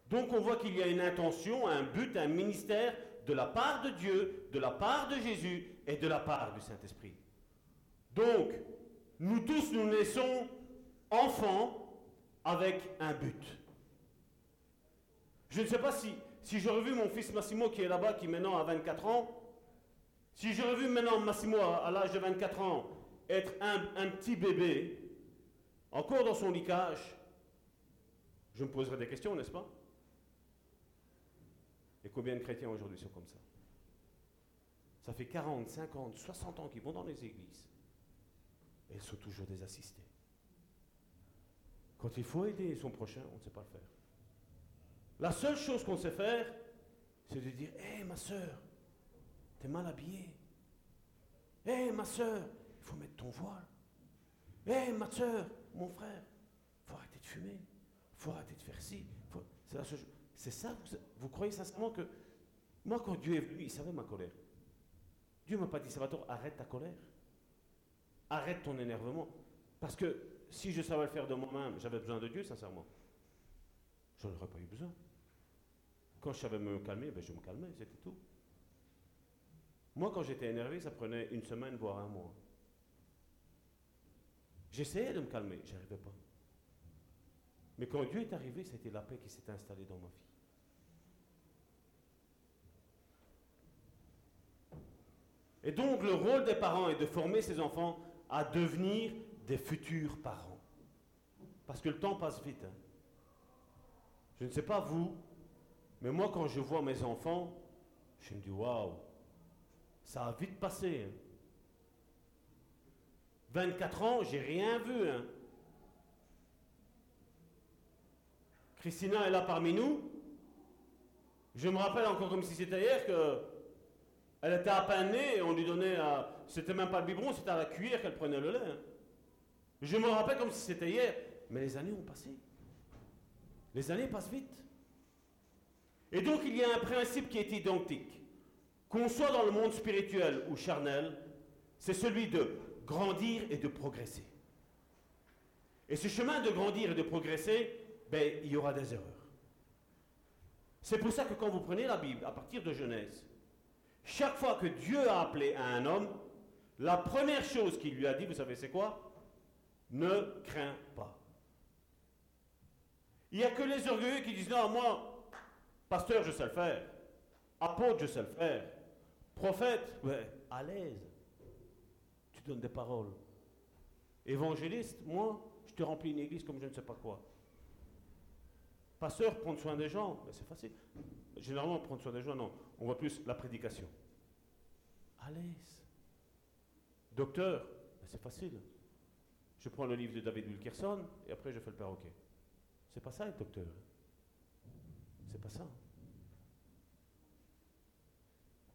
Donc on voit qu'il y a une intention, un but, un ministère de la part de Dieu, de la part de Jésus et de la part du Saint-Esprit. Donc, nous tous, nous naissons enfants avec un but. Je ne sais pas si, si j'aurais vu mon fils Massimo qui est là-bas, qui maintenant a 24 ans, si j'aurais vu maintenant Massimo à, l'âge de 24 ans être un, petit bébé, encore dans son licage, je me poserais des questions, n'est-ce pas? Et combien de chrétiens aujourd'hui sont comme ça? Ça fait 40, 50, 60 ans qu'ils vont dans les églises. Et ils sont toujours des assistés. Quand il faut aider son prochain, on ne sait pas le faire. La seule chose qu'on sait faire, c'est de dire Hé ma soeur, t'es mal habillée. Hé ma soeur, il faut mettre ton voile. Hé ma soeur, mon frère, il faut arrêter de fumer. Faut arrêter de faire ci. C'est ça, vous, vous, croyez sincèrement que. Moi, quand Dieu est venu, il savait ma colère. Dieu ne m'a pas dit, Salvatore, arrête ta colère. Arrête ton énervement. Parce que si je savais le faire de moi-même, j'avais besoin de Dieu, sincèrement. Je n'en aurais pas eu besoin. Quand je savais me calmer, ben je me calmais, c'était tout. Moi, quand j'étais énervé, ça prenait une semaine, voire un mois. J'essayais de me calmer, n'y arrivais pas. Mais quand Dieu est arrivé, c'était la paix qui s'est installée dans ma vie. Et donc le rôle des parents est de former ses enfants à devenir des futurs parents. Parce que le temps passe vite. Hein. Je ne sais pas vous, mais moi quand je vois mes enfants, je me dis waouh, ça a vite passé. 24 hein. ans, j'ai rien vu. Hein. Christina est là parmi nous. Je me rappelle encore comme si c'était hier que elle était à peine née et on lui donnait à. C'était même pas le biberon, c'était à la cuillère qu'elle prenait le lait. Je me rappelle comme si c'était hier, mais les années ont passé. Les années passent vite. Et donc il y a un principe qui est identique. Qu'on soit dans le monde spirituel ou charnel, c'est celui de grandir et de progresser. Et ce chemin de grandir et de progresser, ben, il y aura des erreurs. C'est pour ça que quand vous prenez la Bible, à partir de Genèse, chaque fois que Dieu a appelé à un homme, la première chose qu'il lui a dit, vous savez c'est quoi? Ne crains pas. Il n'y a que les orgueilleux qui disent, non, moi, pasteur, je sais le faire. Apôtre, je sais le faire. Prophète, ouais, à l'aise. Tu donnes des paroles. Évangéliste, moi, je te remplis une église comme je ne sais pas quoi. Pasteur, prendre soin des gens, ben, c'est facile. Généralement, prendre soin des gens, non. On voit plus la prédication. À l'aise. Docteur, ben, c'est facile. Je prends le livre de David Wilkerson et après je fais le perroquet. C'est pas ça être docteur. C'est pas ça.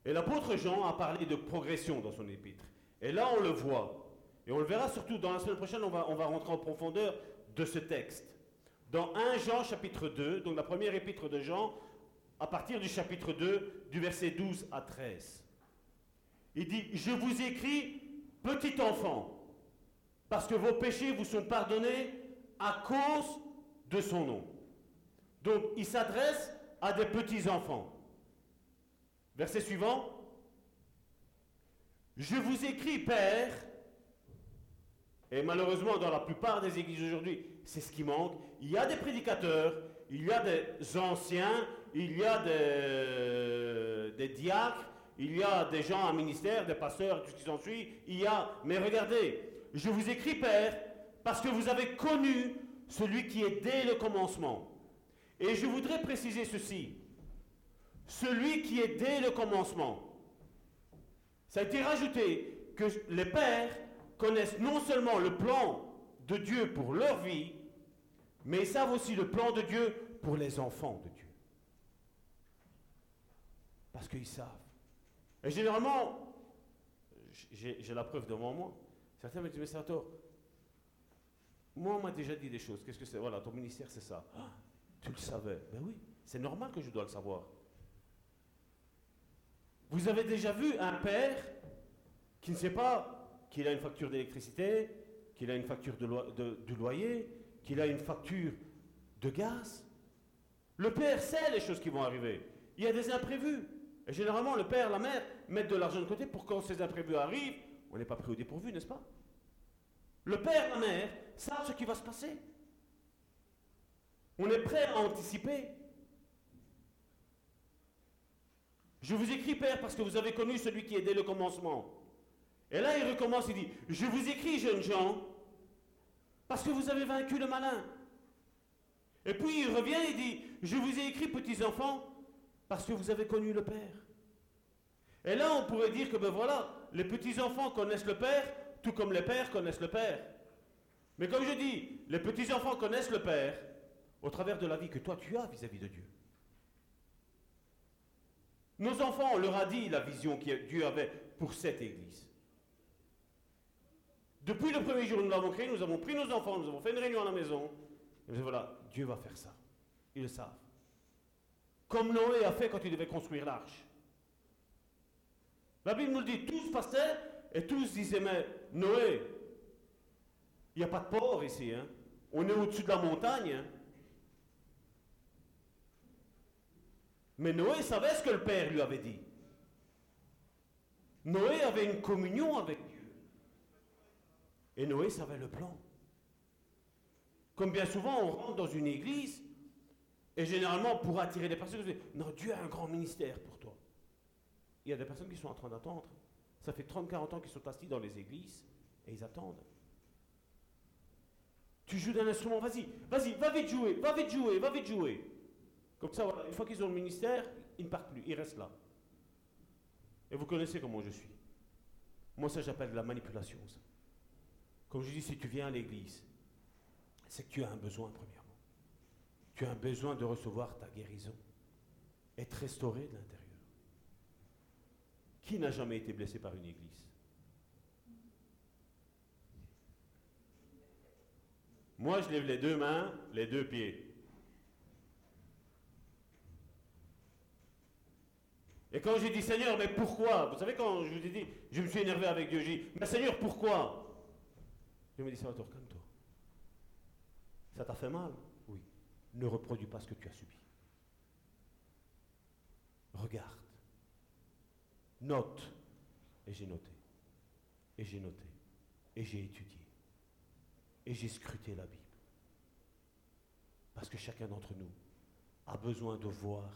Et l'apôtre Jean a parlé de progression dans son épître. Et là, on le voit. Et on le verra surtout dans la semaine prochaine, on va, on va rentrer en profondeur de ce texte dans 1 Jean chapitre 2, donc la première épître de Jean, à partir du chapitre 2, du verset 12 à 13. Il dit, je vous écris, petit enfant, parce que vos péchés vous sont pardonnés à cause de son nom. Donc il s'adresse à des petits enfants. Verset suivant. Je vous écris, Père, et malheureusement dans la plupart des églises aujourd'hui, c'est ce qui manque. Il y a des prédicateurs, il y a des anciens, il y a des, diacres, il y a des gens à ministère, des pasteurs, tout ce qui s'ensuit. Il y a, mais regardez, je vous écris, Père, parce que vous avez connu celui qui est dès le commencement. Et je voudrais préciser ceci. Celui qui est dès le commencement. Ça a été rajouté que les pères connaissent non seulement le plan de Dieu pour leur vie, mais ils savent aussi le plan de Dieu pour les enfants de Dieu. Parce qu'ils savent. Et généralement, j'ai la preuve devant moi. Certains me disent, mais Sator, moi on m'a déjà dit des choses. Qu'est-ce que c'est? Voilà, ton ministère c'est ça. Ah, tu le savais. Ben oui, c'est normal que je dois le savoir. Vous avez déjà vu un père qui ne sait pas qu'il a une facture d'électricité, qu'il a une facture de, loyer, qu'il a une facture de gaz? Le Père sait les choses qui vont arriver. Il y a des imprévus. Et généralement, le père, la mère mettent de l'argent de côté pour quand ces imprévus arrivent, on n'est pas pris au dépourvu, n'est-ce pas? Le père, la mère savent ce qui va se passer. On est prêt à anticiper. Je vous écris, Père, parce que vous avez connu celui qui est dès le commencement. Et là, il recommence, il dit, je vous écris, jeunes gens, parce que vous avez vaincu le malin. Et puis il revient et dit, je vous ai écrit, petits enfants, parce que vous avez connu le Père. Et là, on pourrait dire que, ben voilà, les petits-enfants connaissent le Père, tout comme les pères connaissent le Père. Mais comme je dis, les petits-enfants connaissent le Père au travers de la vie que toi tu as vis-à-vis de Dieu. Nos enfants, on leur a dit la vision que Dieu avait pour cette Église. Depuis le premier jour où nous l'avons créé, nous avons pris nos enfants, nous avons fait une réunion à la maison. Et nous voilà, Dieu va faire ça. Ils le savent. Comme Noé a fait quand il devait construire l'arche. La Bible nous dit, tous passaient et tous disaient, mais Noé, il n'y a pas de port ici. Hein. On est au-dessus de la montagne. Hein. Mais Noé savait ce que le Père lui avait dit. Noé avait une communion avec Dieu. Et Noé savait le plan. Comme bien souvent, on rentre dans une église et généralement, pour attirer des personnes, non, Dieu a un grand ministère. Il y a des personnes qui sont en train d'attendre. Ça fait 30-40 ans qu'ils sont assis dans les églises et ils attendent. Tu joues d'un instrument, vas-y, vas-y, va vite jouer, va vite jouer, va vite jouer. Comme ça, une fois qu'ils ont le ministère, ils ne partent plus, ils restent là. Et vous connaissez comment je suis. Moi, ça, j'appelle de la manipulation. Comme je dis, si tu viens à l'église, c'est que tu as un besoin, premièrement. Tu as un besoin de recevoir ta guérison, être restauré de l'intérieur. Qui n'a jamais été blessé par une église? Moi, je lève les deux mains, les deux pieds. Et quand j'ai dit Seigneur, mais pourquoi? Vous savez, quand je vous ai dit, je me suis énervé avec Dieu, j'ai dit, mais Seigneur, pourquoi? Je me dit, Salvatore, calme-toi. Ça t'a fait mal? Oui. Ne reproduis pas ce que tu as subi. Regarde. Note. Et j'ai noté. Et j'ai noté. Et j'ai étudié. Et j'ai scruté la Bible. Parce que chacun d'entre nous a besoin de voir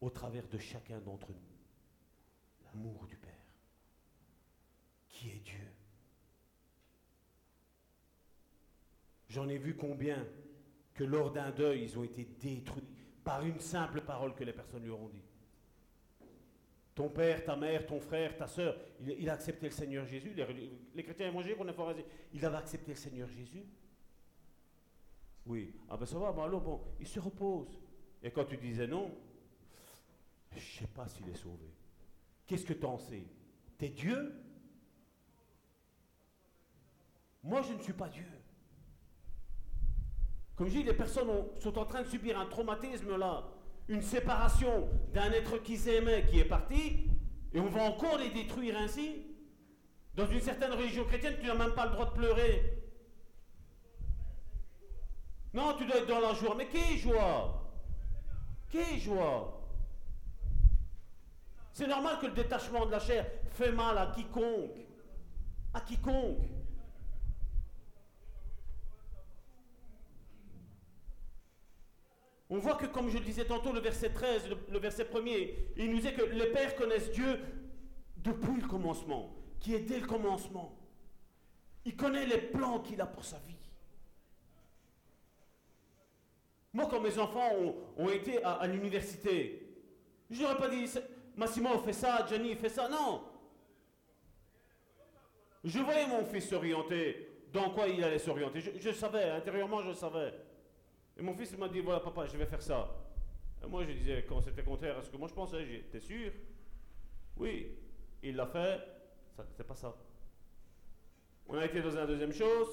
au travers de chacun d'entre nous l'amour du Père, qui est Dieu. J'en ai vu combien que lors d'un deuil, ils ont été détruits par une simple parole que les personnes lui auront dit. Ton père, ta mère, ton frère, ta soeur, il, a accepté le Seigneur Jésus. Les, chrétiens évangéliques, qu'on a il avait accepté le Seigneur Jésus. Oui. Ah ben ça va, ben alors bon, il se repose. Et quand tu disais non, je ne sais pas s'il est sauvé. Qu'est-ce que tu en sais? T'es Dieu? Moi, je ne suis pas Dieu. Comme je dis, les personnes sont en train de subir un traumatisme là, une séparation d'un être qu'ils aimaient qui est parti, et on va encore les détruire ainsi. Dans une certaine religion chrétienne, tu n'as même pas le droit de pleurer. Non, tu dois être dans la joie. Mais qui joie? Qui joie? C'est normal que le détachement de la chair fait mal à quiconque. À quiconque. On voit que, comme je le disais tantôt, le verset 13, le, verset 1er, il nous dit que les pères connaissent Dieu depuis le commencement, qui est dès le commencement. Il connaît les plans qu'il a pour sa vie. Moi, quand mes enfants ont, été à, l'université, je n'aurais pas dit Massimo fait ça, Gianni fait ça. Non. Je voyais mon fils s'orienter. Dans quoi il allait s'orienter je, je savais, intérieurement, je savais. Et mon fils m'a dit, voilà papa, je vais faire ça. Et moi je disais, quand c'était contraire à ce que moi je pensais, t'es sûr? Oui. Il l'a fait, ça n'était pas ça. On a été dans une deuxième chose,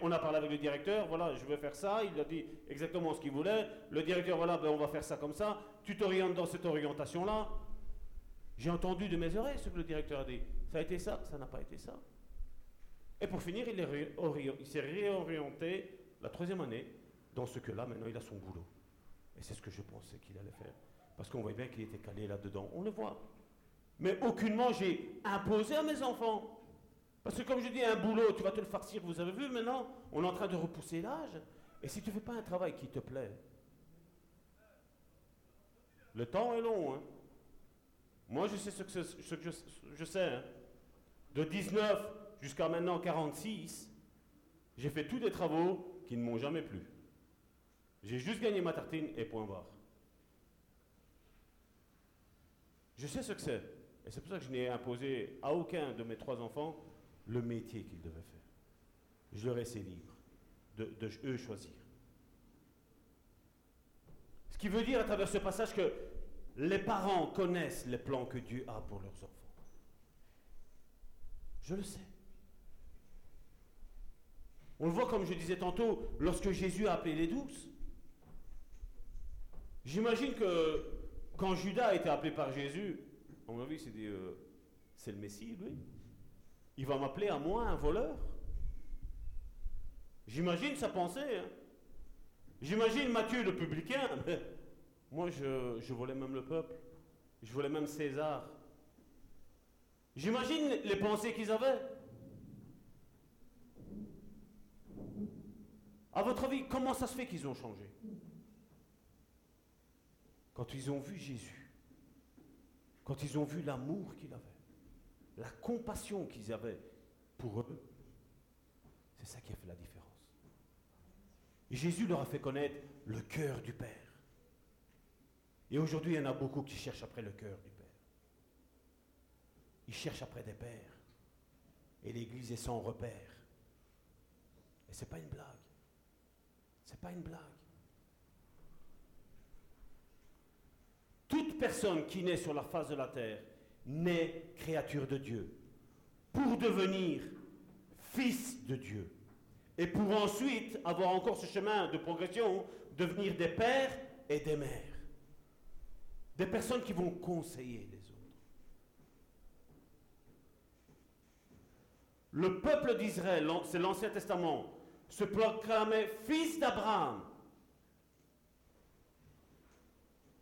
on a parlé avec le directeur, voilà, je vais faire ça, il a dit exactement ce qu'il voulait. Le directeur, voilà, ben on va faire ça comme ça, tu t'orientes dans cette orientation-là. J'ai entendu de mes oreilles ce que le directeur a dit. Ça a été ça, ça n'a pas été ça. Et pour finir, il s'est réorienté la troisième année dans ce que là, maintenant, il a son boulot. Et c'est ce que je pensais qu'il allait faire. Parce qu'on voit bien qu'il était calé là-dedans. On le voit. Mais aucunement j'ai imposé à mes enfants. Parce que comme je dis, un boulot, tu vas te le farcir. Vous avez vu maintenant, on est en train de repousser l'âge. Et si tu ne fais pas un travail qui te plaît, le temps est long. Hein. Moi, je sais ce que, je, sais. Hein. De 19 jusqu'à maintenant 46, j'ai fait tous des travaux qui ne m'ont jamais plu. J'ai juste gagné ma tartine et point barre. Je sais ce que c'est. Et c'est pour ça que je n'ai imposé à aucun de mes trois enfants le métier qu'ils devaient faire. Je leur ai laissé libre de, de eux choisir. Ce qui veut dire à travers ce passage que les parents connaissent les plans que Dieu a pour leurs enfants. Je le sais. On le voit comme je disais tantôt, lorsque Jésus a appelé les douze. J'imagine que quand Judas a été appelé par Jésus, à mon avis, c'est dit, euh, c'est le Messie, lui. Il va m'appeler à moi, un voleur. J'imagine sa pensée. Hein. J'imagine Matthieu le publicain. moi, je, je volais même le peuple. Je volais même César. J'imagine les pensées qu'ils avaient. À votre avis, comment ça se fait qu'ils ont changé? Quand ils ont vu Jésus, quand ils ont vu l'amour qu'il avait, la compassion qu'ils avaient pour eux, c'est ça qui a fait la différence. Et Jésus leur a fait connaître le cœur du Père. Et aujourd'hui, il y en a beaucoup qui cherchent après le cœur du Père. Ils cherchent après des pères. Et l'Église est sans repère. Et ce n'est pas une blague. Ce n'est pas une blague. Toute personne qui naît sur la face de la terre naît créature de Dieu pour devenir fils de Dieu. Et pour ensuite avoir encore ce chemin de progression, devenir des pères et des mères. Des personnes qui vont conseiller les autres. Le peuple d'Israël, c'est l'Ancien Testament, se proclamait fils d'Abraham.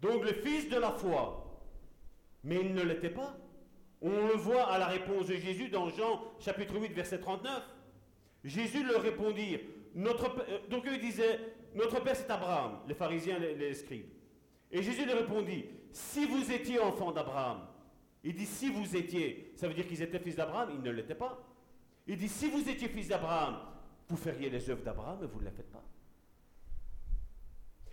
Donc le fils de la foi. Mais il ne l'était pas. On le voit à la réponse de Jésus dans Jean chapitre 8 verset 39. Jésus leur répondit, euh, donc eux disaient, notre père c'est Abraham, les pharisiens, les, les scribes. Et Jésus leur répondit, si vous étiez enfant d'Abraham, il dit si vous étiez, ça veut dire qu'ils étaient fils d'Abraham, ils ne l'étaient pas. Il dit si vous étiez fils d'Abraham, vous feriez les œuvres d'Abraham, mais vous ne les faites pas.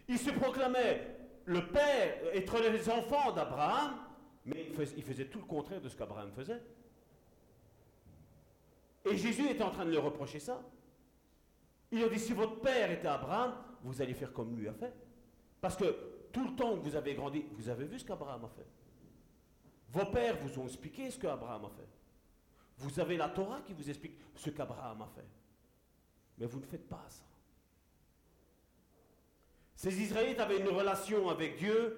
Il se proclamait le père, être les enfants d'Abraham, mais il faisait tout le contraire de ce qu'Abraham faisait. Et Jésus était en train de leur reprocher ça. Il leur dit, si votre père était Abraham, vous allez faire comme lui a fait. Parce que tout le temps que vous avez grandi, vous avez vu ce qu'Abraham a fait. Vos pères vous ont expliqué ce qu'Abraham a fait. Vous avez la Torah qui vous explique ce qu'Abraham a fait. Mais vous ne faites pas ça. Ces Israélites avaient une relation avec Dieu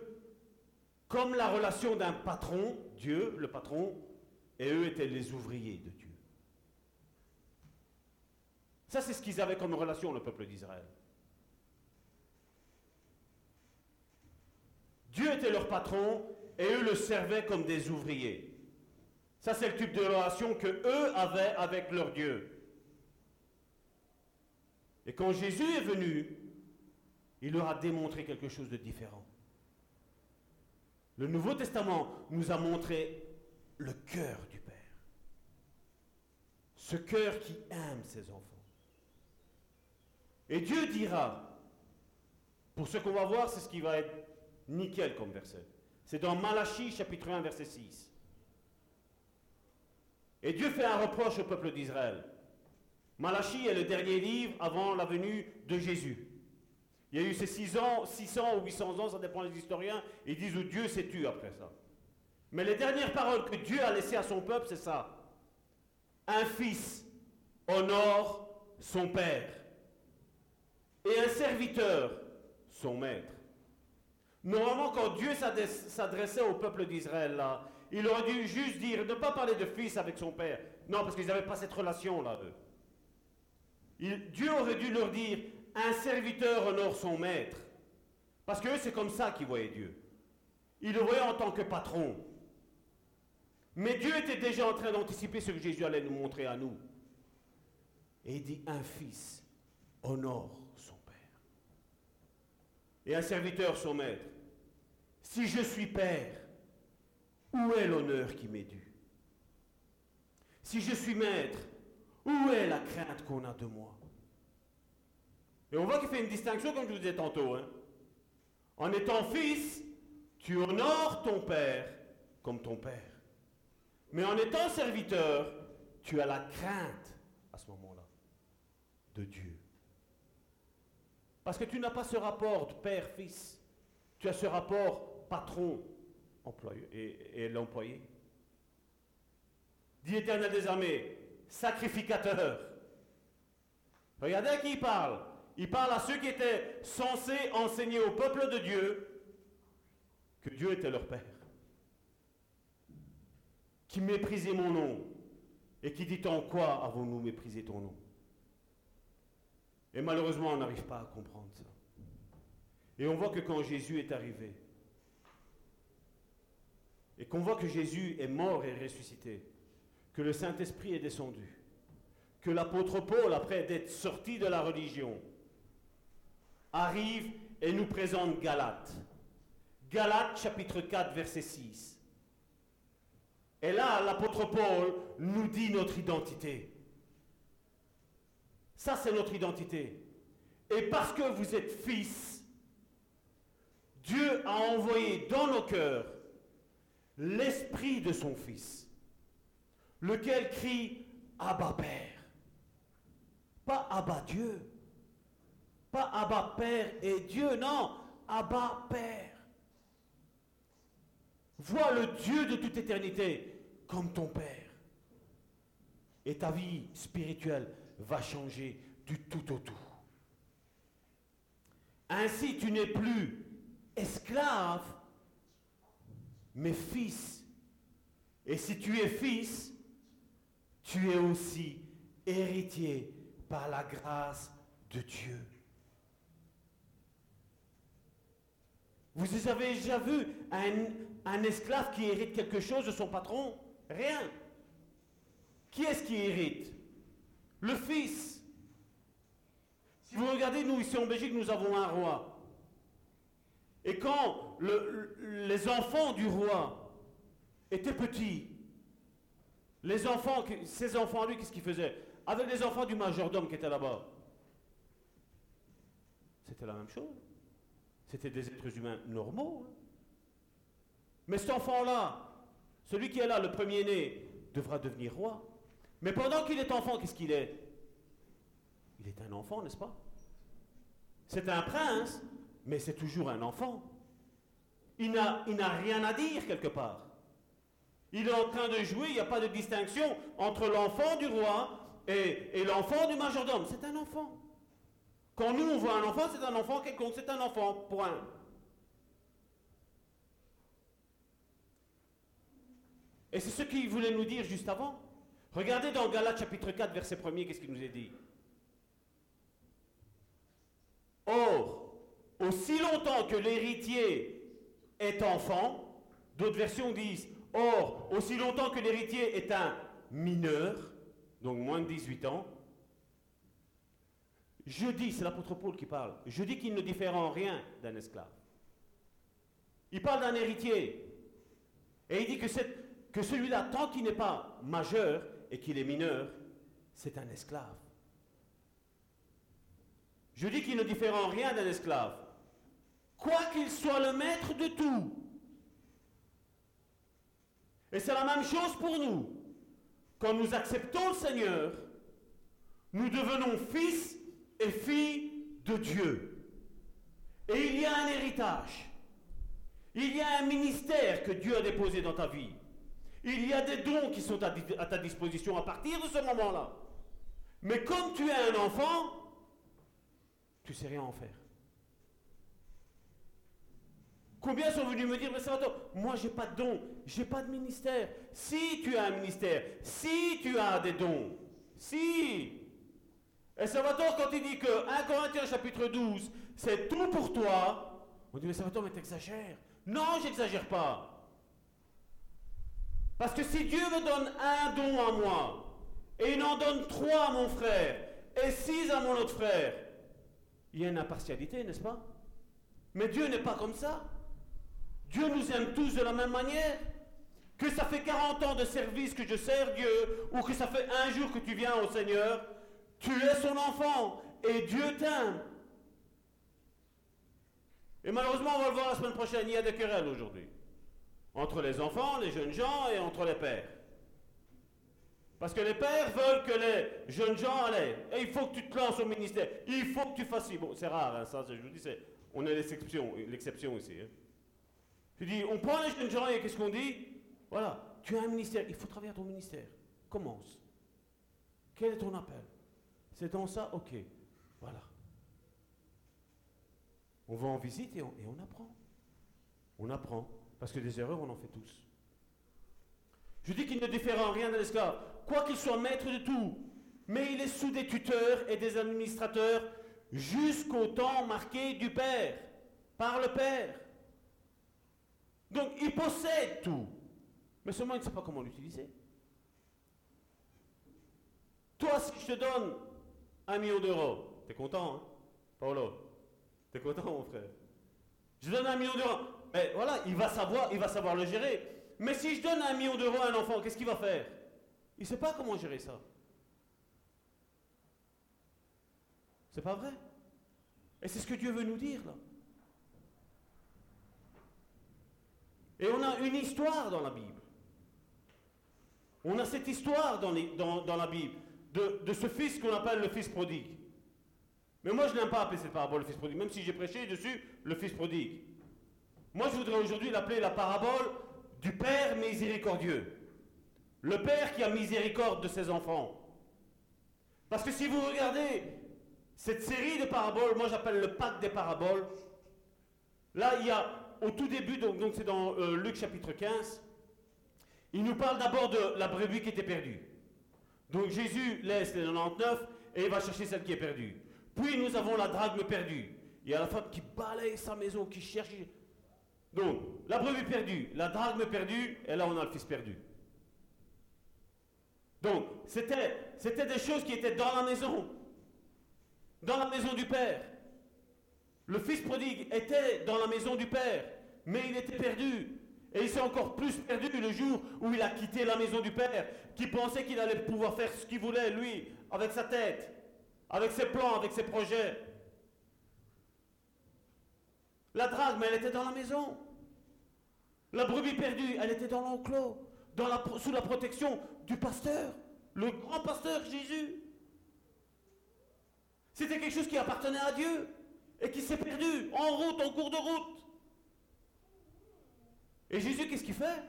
comme la relation d'un patron, Dieu, le patron, et eux étaient les ouvriers de Dieu. Ça, c'est ce qu'ils avaient comme relation, le peuple d'Israël. Dieu était leur patron et eux le servaient comme des ouvriers. Ça, c'est le type de relation que eux avaient avec leur Dieu. Et quand Jésus est venu, il leur a démontré quelque chose de différent. Le Nouveau Testament nous a montré le cœur du Père. Ce cœur qui aime ses enfants. Et Dieu dira, pour ce qu'on va voir, c'est ce qui va être nickel comme verset. C'est dans Malachie chapitre 1 verset 6. Et Dieu fait un reproche au peuple d'Israël. Malachie est le dernier livre avant la venue de Jésus. Il y a eu ces 6 ans, 600 ou 800 ans, ça dépend des historiens, ils disent où Dieu s'est tué après ça. Mais les dernières paroles que Dieu a laissées à son peuple, c'est ça. Un fils honore son père et un serviteur son maître. Normalement, quand Dieu s'adressait au peuple d'Israël, là, il aurait dû juste dire, ne pas parler de fils avec son père. Non, parce qu'ils n'avaient pas cette relation-là, eux. Dieu aurait dû leur dire, un serviteur honore son maître. Parce que c'est comme ça qu'ils voyaient Dieu. il le voyait en tant que patron. Mais Dieu était déjà en train d'anticiper ce que Jésus allait nous montrer à nous. Et il dit, un fils honore son père. Et un serviteur son maître. Si je suis père, où est l'honneur qui m'est dû? Si je suis maître, où est la crainte qu'on a de moi? Et on voit qu'il fait une distinction, comme je vous disais tantôt. Hein. En étant fils, tu honores ton père comme ton père. Mais en étant serviteur, tu as la crainte à ce moment-là de Dieu. Parce que tu n'as pas ce rapport de père-fils. Tu as ce rapport patron-employé et, l'employé. Dit l'Éternel des armées, sacrificateur. Regardez à qui il parle. Il parle à ceux qui étaient censés enseigner au peuple de Dieu que Dieu était leur Père qui méprisait mon nom et qui dit en quoi avons-nous méprisé ton nom? Et malheureusement, on n'arrive pas à comprendre ça. Et on voit que quand Jésus est arrivé, et qu'on voit que Jésus est mort et ressuscité, que le Saint-Esprit est descendu, que l'apôtre Paul, après d'être sorti de la religion, arrive et nous présente Galates. Galates chapitre 4 verset 6. Et là, l'apôtre Paul nous dit notre identité. Ça, c'est notre identité. Et parce que vous êtes fils, Dieu a envoyé dans nos cœurs l'esprit de son fils, lequel crie Abba Père. Pas Abba Dieu. Pas Abba Père et Dieu, non, Abba Père. Vois le Dieu de toute éternité comme ton Père. Et ta vie spirituelle va changer du tout au tout. Ainsi, tu n'es plus esclave, mais fils. Et si tu es fils, tu es aussi héritier par la grâce de Dieu. Vous avez déjà vu un, esclave qui hérite quelque chose de son patron? Rien. Qui est-ce qui hérite? Le fils. Si vous regardez, nous ici en Belgique, nous avons un roi. Et quand les enfants du roi étaient petits, les enfants, ces enfants, lui, qu'est-ce qu'ils faisaient? Avec les enfants du majordome qui était là-bas. C'était la même chose. C'était des êtres humains normaux. Hein. Mais cet enfant-là, celui qui est là, le premier-né, devra devenir roi. Mais pendant qu'il est enfant, qu'est-ce qu'il est? Il est un enfant, n'est-ce pas? C'est un prince, mais c'est toujours un enfant. Il n'a rien à dire quelque part. Il est en train de jouer, il n'y a pas de distinction entre l'enfant du roi et, et l'enfant du majordome. C'est un enfant. Quand nous, on voit un enfant, c'est un enfant quelconque, c'est un enfant, point. Et c'est ce qu'il voulait nous dire juste avant. Regardez dans Galates chapitre 4, verset 1er, qu'est-ce qu'il nous est dit? Or, aussi longtemps que l'héritier est enfant, d'autres versions disent, or, aussi longtemps que l'héritier est un mineur, donc moins de 18 ans, je dis, c'est l'apôtre Paul qui parle, je dis qu'il ne diffère en rien d'un esclave. Il parle d'un héritier. Et il dit que celui-là, tant qu'il n'est pas majeur et qu'il est mineur, c'est un esclave. Je dis qu'il ne diffère en rien d'un esclave, quoi qu'il soit le maître de tout. Et c'est la même chose pour nous. Quand nous acceptons le Seigneur, nous devenons fils et filles de Dieu. Et il y a un héritage. Il y a un ministère que Dieu a déposé dans ta vie. Il y a des dons qui sont à, ta disposition à partir de ce moment-là. Mais comme tu es un enfant, tu sais rien en faire. Combien sont venus me dire, mais Salvatore, moi j'ai pas de dons, j'ai pas de ministère. Si tu as un ministère, si tu as des dons, si. Et Salvatore, quand il dit que 1 Corinthiens chapitre 12, c'est tout pour toi, on dit, mais Salvatore, mais t'exagères. Non, j'exagère pas. Parce que si Dieu me donne un don à moi, et il en donne trois à mon frère, et six à mon autre frère, il y a une impartialité, n'est-ce pas? Mais Dieu n'est pas comme ça. Dieu nous aime tous de la même manière. Que ça fait 40 ans de service que je sers Dieu, ou que ça fait un jour que tu viens au Seigneur, tu es son enfant et Dieu t'aime. Et malheureusement, on va le voir la semaine prochaine, il y a des querelles aujourd'hui. Entre les enfants, les jeunes gens et entre les pères. Parce que les pères veulent que les jeunes gens allaient. Et il faut que tu te lances au ministère. Il faut que tu fasses. Bon, c'est rare, hein, ça, je vous dis, on est l'exception, l'exception ici. Hein. Tu dis, on prend les jeunes gens et qu'est-ce qu'on dit? Voilà, tu as un ministère, il faut travailler à ton ministère. Commence. Quel est ton appel? C'est dans ça Ok, voilà. On va en visite et on, et on apprend. On apprend. Parce que des erreurs, on en fait tous. Je dis qu'il ne diffère en rien de l'esclave, quoi qu'il soit maître de tout, mais il est sous des tuteurs et des administrateurs jusqu'au temps marqué du Père, par le Père. Donc il possède tout, mais seulement il ne sait pas comment l'utiliser. Toi, si je te donne un million d'euros, t'es content, hein, Paolo? T'es content, mon frère? Je donne un million d'euros. Mais voilà, il va savoir, il va savoir le gérer. Mais si je donne un million d'euros à un enfant, qu'est-ce qu'il va faire? Il ne sait pas comment gérer ça. C'est pas vrai? Et c'est ce que Dieu veut nous dire là. Et on a une histoire dans la Bible. On a cette histoire dans, dans, la Bible de, ce fils qu'on appelle le fils prodigue. Mais moi, je n'aime pas appeler cette parabole le fils prodigue, même si j'ai prêché dessus le fils prodigue. Moi, je voudrais aujourd'hui l'appeler la parabole du Père miséricordieux. Le Père qui a miséricorde de ses enfants. Parce que si vous regardez cette série de paraboles, moi j'appelle le pacte des paraboles, là il y a au tout début, donc c'est dans euh, Luc chapitre 15, il nous parle d'abord de la brebis qui était perdue. Donc Jésus laisse les 99 et il va chercher celle qui est perdue. Puis nous avons la drachme perdue. Il y a la femme qui balaye sa maison, qui cherche. Donc, la brebis perdue, la drachme perdue, et là on a le fils perdu. Donc, c'était, c'était des choses qui étaient dans la maison, dans la maison du Père. Le fils prodigue était dans la maison du Père, mais il était perdu. Et il s'est encore plus perdu le jour où il a quitté la maison du Père, qui pensait qu'il allait pouvoir faire ce qu'il voulait, lui, avec sa tête, avec ses plans, avec ses projets. La drague, mais elle était dans la maison. La brebis perdue, elle était dans l'enclos, sous la protection du pasteur, le grand pasteur Jésus. C'était quelque chose qui appartenait à Dieu et qui s'est perdu en route, en cours de route. Et Jésus, qu'est-ce qu'il fait?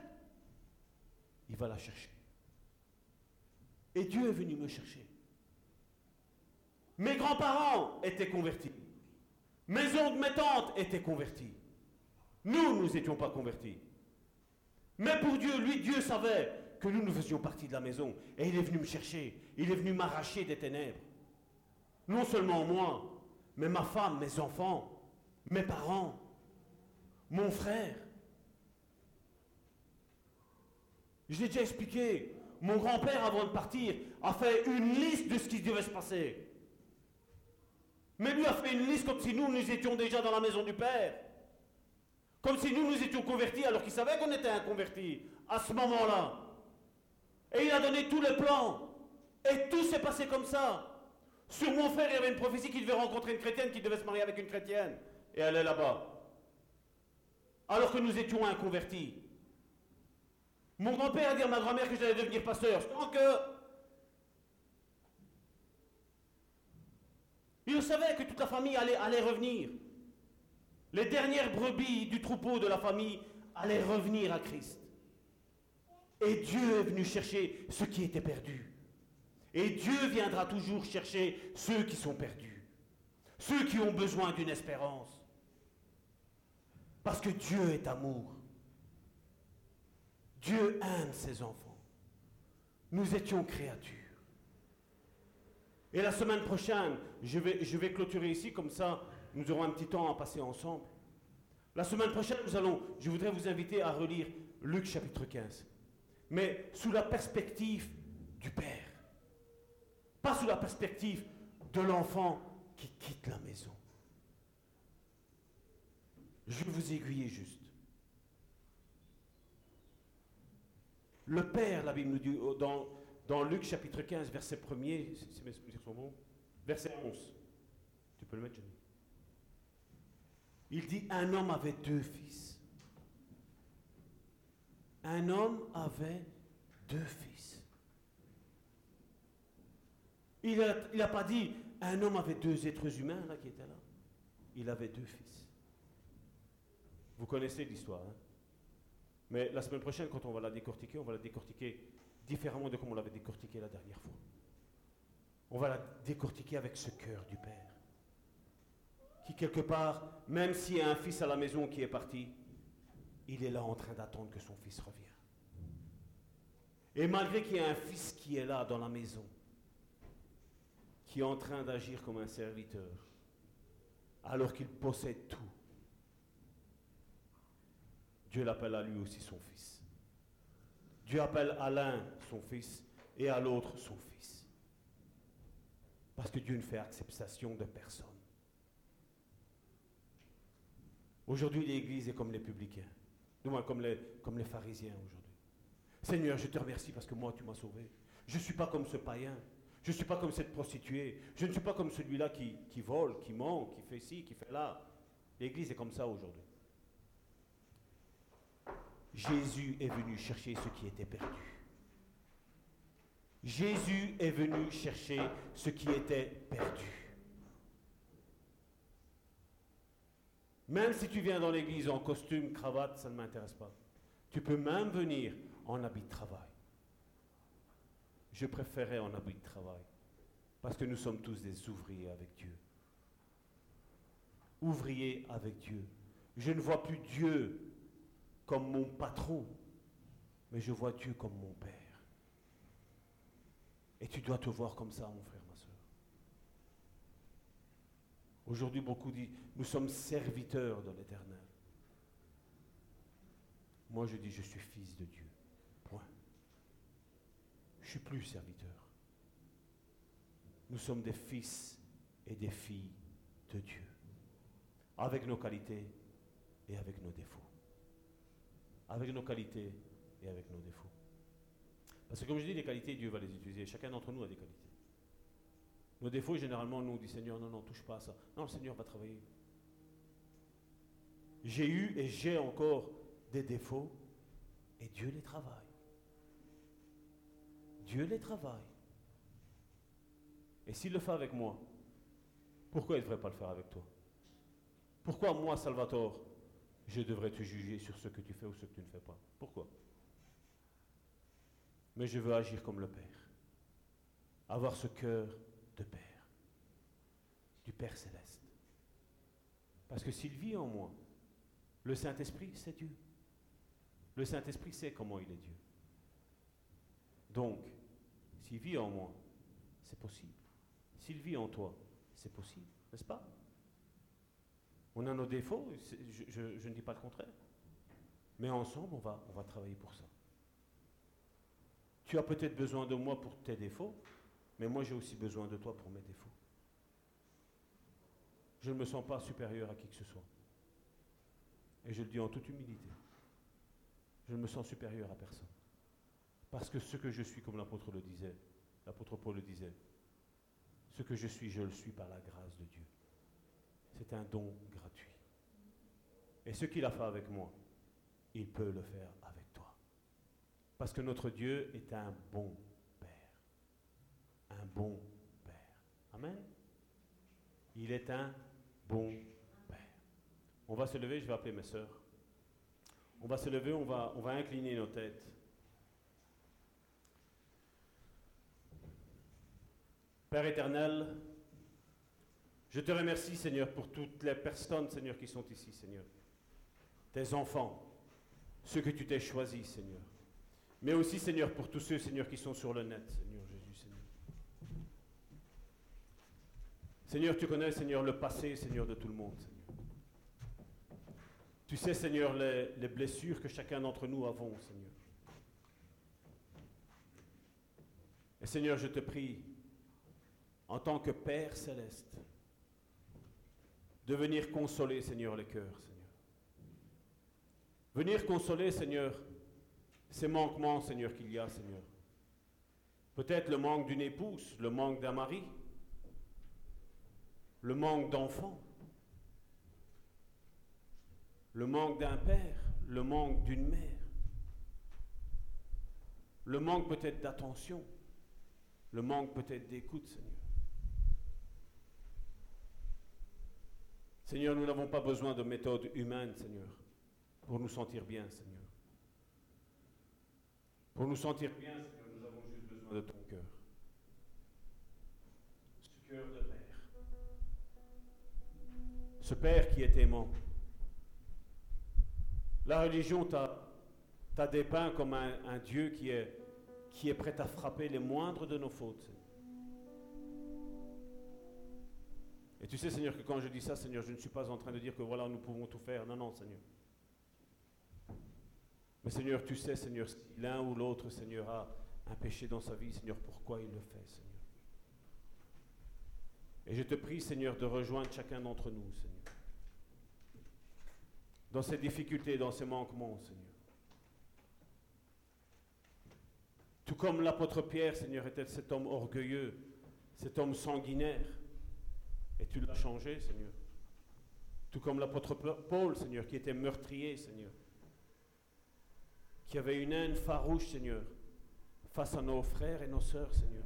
Il va la chercher. Et Dieu est venu me chercher. Mes grands-parents étaient convertis. Mes oncles, mes tantes étaient convertis. Nous, nous n'étions pas convertis. Mais pour Dieu, lui, Dieu savait que nous, nous faisions partie de la maison. Et il est venu me chercher. Il est venu m'arracher des ténèbres. Non seulement moi, mais ma femme, mes enfants, mes parents, mon frère. Je l'ai déjà expliqué. Mon grand-père, avant de partir, a fait une liste de ce qui devait se passer. Mais lui a fait une liste comme si nous, nous étions déjà dans la maison du Père. Comme si nous nous étions convertis alors qu'il savait qu'on était inconvertis à ce moment-là. Et il a donné tous les plans. Et tout s'est passé comme ça. Sur mon frère, il y avait une prophétie qu'il devait rencontrer une chrétienne qui devait se marier avec une chrétienne. Et elle est là-bas. Alors que nous étions inconvertis. Mon grand-père a dit à ma grand-mère que j'allais devenir pasteur. Sans que. Il savait que toute la famille allait, allait revenir. Les dernières brebis du troupeau de la famille allaient revenir à Christ. Et Dieu est venu chercher ceux qui étaient perdus. Et Dieu viendra toujours chercher ceux qui sont perdus. Ceux qui ont besoin d'une espérance. Parce que Dieu est amour. Dieu aime ses enfants. Nous étions créatures. Et la semaine prochaine, je vais, clôturer ici, comme ça, nous aurons un petit temps à passer ensemble. La semaine prochaine, nous allons, je voudrais vous inviter à relire Luc chapitre 15, mais sous la perspective du Père, pas sous la perspective de l'enfant qui quitte la maison. Je vais vous aiguiller juste. Le Père, la Bible nous dit dans, dans Luc chapitre 15, verset 1er, si mes sont bons, verset 11. Tu peux le mettre, Jenny Il dit un homme avait deux fils. Un homme avait deux fils. Il n'a il a pas dit un homme avait deux êtres humains là qui étaient là. Il avait deux fils. Vous connaissez l'histoire. Hein? Mais la semaine prochaine, quand on va la décortiquer, on va la décortiquer différemment de comme on l'avait décortiqué la dernière fois. On va la décortiquer avec ce cœur du Père. Qui, quelque part, même s'il y a un fils à la maison qui est parti, il est là en train d'attendre que son fils revienne. Et malgré qu'il y ait un fils qui est là dans la maison, qui est en train d'agir comme un serviteur, alors qu'il possède tout, Dieu l'appelle à lui aussi son fils. Dieu appelle à l'un son fils et à l'autre son fils. Parce que Dieu ne fait acceptation de personne. Aujourd'hui, l'Église est comme les publicains, du moins comme les, pharisiens aujourd'hui. Seigneur, je te remercie parce que moi, tu m'as sauvé. Je ne suis pas comme ce païen. Je ne suis pas comme cette prostituée. Je ne suis pas comme celui-là qui, qui vole, qui ment, qui fait ci, qui fait là. L'Église est comme ça aujourd'hui. Jésus est venu chercher ce qui était perdu. Jésus est venu chercher ce qui était perdu. Même si tu viens dans l'église en costume, cravate, ça ne m'intéresse pas. Tu peux même venir en habit de travail. Je préférais en habit de travail. Parce que nous sommes tous des ouvriers avec Dieu. Ouvriers avec Dieu. Je ne vois plus Dieu comme mon patron, mais je vois Dieu comme mon Père. Et tu dois te voir comme ça, mon frère, ma soeur. Aujourd'hui, beaucoup disent, nous sommes serviteurs de l'Éternel. Moi, je dis, je suis fils de Dieu. Point. Je suis plus serviteur. Nous sommes des fils et des filles de Dieu, avec nos qualités et avec nos défauts avec nos qualités et avec nos défauts. Parce que comme je dis, les qualités, Dieu va les utiliser. Chacun d'entre nous a des qualités. Nos défauts, généralement, nous, on dit Seigneur, non, non, touche pas à ça. Non, le Seigneur va travailler. J'ai eu et j'ai encore des défauts et Dieu les travaille. Dieu les travaille. Et s'il le fait avec moi, pourquoi il ne devrait pas le faire avec toi? Pourquoi moi, Salvatore, je devrais te juger sur ce que tu fais ou ce que tu ne fais pas. Pourquoi? Mais je veux agir comme le Père. Avoir ce cœur de Père, du Père céleste. Parce que s'il vit en moi, le Saint-Esprit, c'est Dieu. Le Saint-Esprit sait comment il est Dieu. Donc, s'il vit en moi, c'est possible. S'il vit en toi, c'est possible, n'est-ce pas? On a nos défauts, je, ne dis pas le contraire. Mais ensemble, on va, on va travailler pour ça. Tu as peut-être besoin de moi pour tes défauts, mais moi j'ai aussi besoin de toi pour mes défauts. Je ne me sens pas supérieur à qui que ce soit. Et je le dis en toute humilité. Je ne me sens supérieur à personne. Parce que ce que je suis, comme l'apôtre le disait, l'apôtre Paul le disait, ce que je suis, je le suis par la grâce de Dieu c'est un don gratuit. Et ce qu'il a fait avec moi, il peut le faire avec toi. Parce que notre Dieu est un bon Père. Un bon Père. Amen. Il est un bon Père. On va se lever, je vais appeler mes sœurs. On va se lever, on va, on va incliner nos têtes. Père éternel, je te remercie, Seigneur, pour toutes les personnes, Seigneur, qui sont ici, Seigneur. Tes enfants, ceux que tu t'es choisis, Seigneur. Mais aussi, Seigneur, pour tous ceux, Seigneur, qui sont sur le net, Seigneur Jésus, Seigneur. Seigneur, tu connais, Seigneur, le passé, Seigneur, de tout le monde, Seigneur. Tu sais, Seigneur, les, les blessures que chacun d'entre nous avons, Seigneur. Et Seigneur, je te prie, en tant que Père céleste, de venir consoler, Seigneur, les cœurs, Seigneur. Venir consoler, Seigneur, ces manquements, Seigneur, qu'il y a, Seigneur. Peut-être le manque d'une épouse, le manque d'un mari, le manque d'enfants, le manque d'un père, le manque d'une mère, le manque peut-être d'attention, le manque peut-être d'écoute, Seigneur. Seigneur, nous n'avons pas besoin de méthodes humaines, Seigneur, pour nous sentir bien, Seigneur. Pour nous sentir bien, Seigneur, nous avons juste besoin de ton cœur. Ce cœur de Père. Ce Père qui est aimant. La religion t'a dépeint comme un, Dieu qui est, qui est prêt à frapper les moindres de nos fautes. Et tu sais, Seigneur, que quand je dis ça, Seigneur, je ne suis pas en train de dire que voilà, nous pouvons tout faire. Non, non, Seigneur. Mais Seigneur, tu sais, Seigneur, si l'un ou l'autre, Seigneur, a un péché dans sa vie, Seigneur, pourquoi il le fait, Seigneur? Et je te prie, Seigneur, de rejoindre chacun d'entre nous, Seigneur. Dans ces difficultés, dans ces manquements, Seigneur. Tout comme l'apôtre Pierre, Seigneur, était cet homme orgueilleux, cet homme sanguinaire. Et tu l'as changé, Seigneur. Tout comme l'apôtre Paul, Seigneur, qui était meurtrier, Seigneur. Qui avait une haine farouche, Seigneur, face à nos frères et nos sœurs, Seigneur.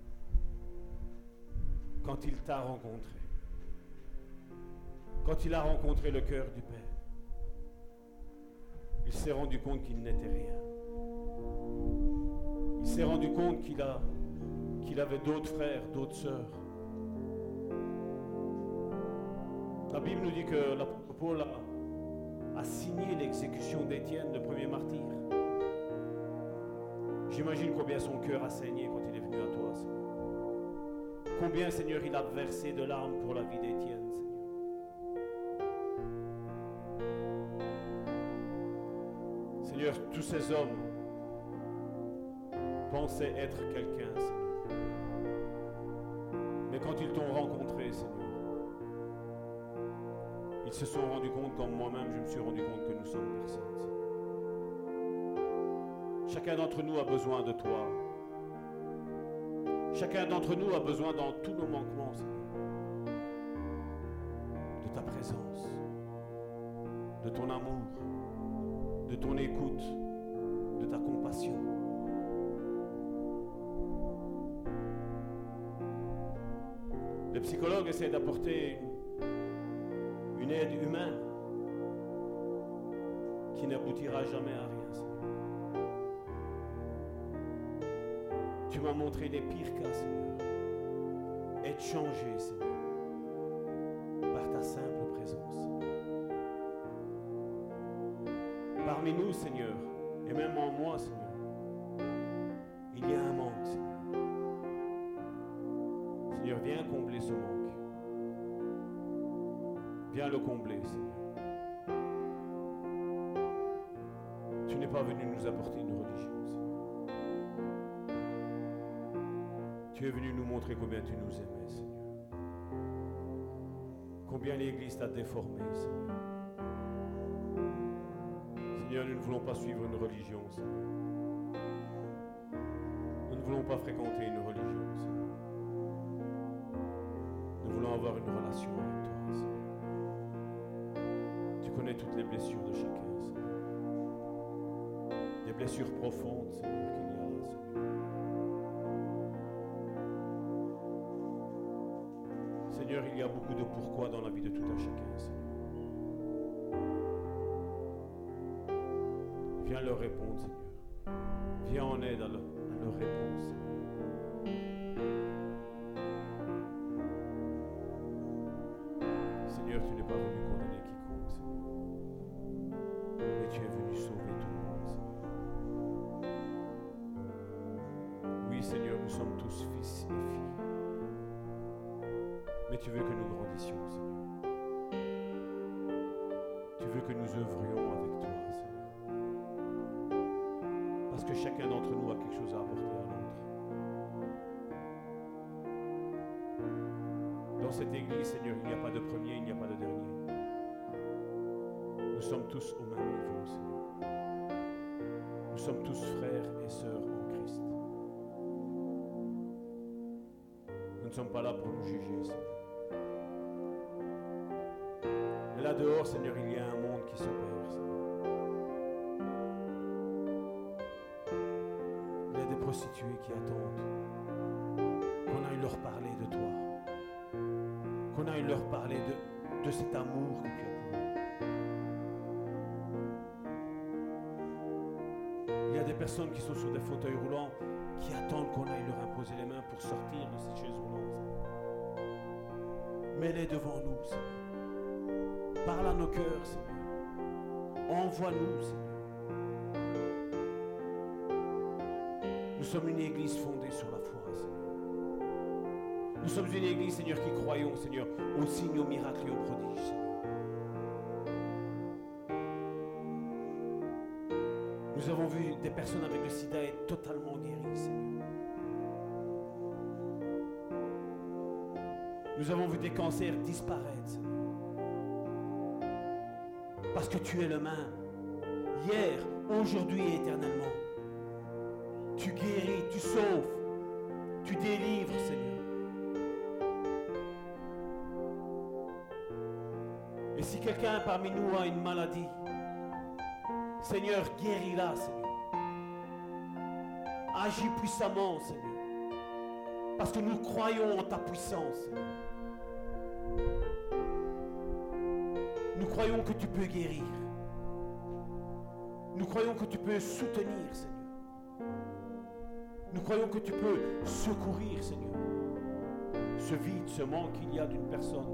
Quand il t'a rencontré. Quand il a rencontré le cœur du Père. Il s'est rendu compte qu'il n'était rien. Il s'est rendu compte qu'il avait d'autres frères, d'autres sœurs. La Bible nous dit que l'apôtre Paul a, signé l'exécution d'Étienne, le premier martyr. J'imagine combien son cœur a saigné quand il est venu à toi, Seigneur. Combien, Seigneur, il a versé de larmes pour la vie d'Étienne, Seigneur. Seigneur, tous ces hommes pensaient être quelqu'un, Seigneur. Mais quand ils t'ont rencontré, Seigneur, ils se sont rendus compte, comme moi-même, je me suis rendu compte que nous sommes personne. Chacun d'entre nous a besoin de toi. Chacun d'entre nous a besoin dans tous nos manquements, de ta présence, de ton amour, de ton écoute, de ta compassion. Le psychologue essaie d'apporter une, une aide humaine qui n'aboutira jamais à rien. Seigneur. Tu m'as montré les pires cas, Seigneur. Être changé, Seigneur, par ta simple présence. Parmi nous, Seigneur, et même en moi, Seigneur, il y a un manque, Seigneur. Seigneur, viens combler ce manque. Viens le combler, Seigneur. Tu n'es pas venu nous apporter une religion, Seigneur. Tu es venu nous montrer combien tu nous aimais, Seigneur. Combien l'Église t'a déformé, Seigneur. Seigneur, nous ne voulons pas suivre une religion, Seigneur. Nous ne voulons pas fréquenter une religion, Seigneur. Nous voulons avoir une relation connais toutes les blessures de chacun, Seigneur. Des blessures profondes, Seigneur, qu'il y a Seigneur. Seigneur, il y a beaucoup de pourquoi dans la vie de tout un chacun, Seigneur. Viens leur répondre, Seigneur. Viens en aide à leur, à réponse, Seigneur. Seigneur, tu n'es pas venu tu veux que nous grandissions, Seigneur. Tu veux que nous œuvrions avec toi, Seigneur. Parce que chacun d'entre nous a quelque chose à apporter à l'autre. Dans cette église, Seigneur, il n'y a pas de premier, il n'y a pas de dernier. Nous sommes tous au même niveau, Seigneur. Nous sommes tous frères et sœurs en Christ. Nous ne sommes pas là pour nous juger, Seigneur. Dehors, Seigneur, il y a un monde qui se perd, Seigneur. Il y a des prostituées qui attendent qu'on aille leur parler de toi, qu'on aille leur parler de, cet amour que tu as pour eux. Il y a des personnes qui sont sur des fauteuils roulants qui attendent qu'on aille leur imposer les mains pour sortir de ces chaises roulantes. Mets-les devant nous. Parle à nos cœurs, Seigneur. Envoie-nous, Seigneur. Nous sommes une église fondée sur la foi, Seigneur. Nous sommes une église, Seigneur, qui croyons, Seigneur, aux signes, aux miracles et aux prodiges. Nous avons vu des personnes avec le sida être totalement guéries, Seigneur. Nous avons vu des cancers disparaître, Seigneur. Parce que tu es le même, hier, aujourd'hui et éternellement. Tu guéris, tu sauves, tu délivres, Seigneur. Et si quelqu'un parmi nous a une maladie, Seigneur, guéris-la, Seigneur. Agis puissamment, Seigneur. Parce que nous croyons en ta puissance. Nous croyons que tu peux guérir. Nous croyons que tu peux soutenir, Seigneur. Nous croyons que tu peux secourir, Seigneur. Ce vide, ce manque qu'il y a d'une personne.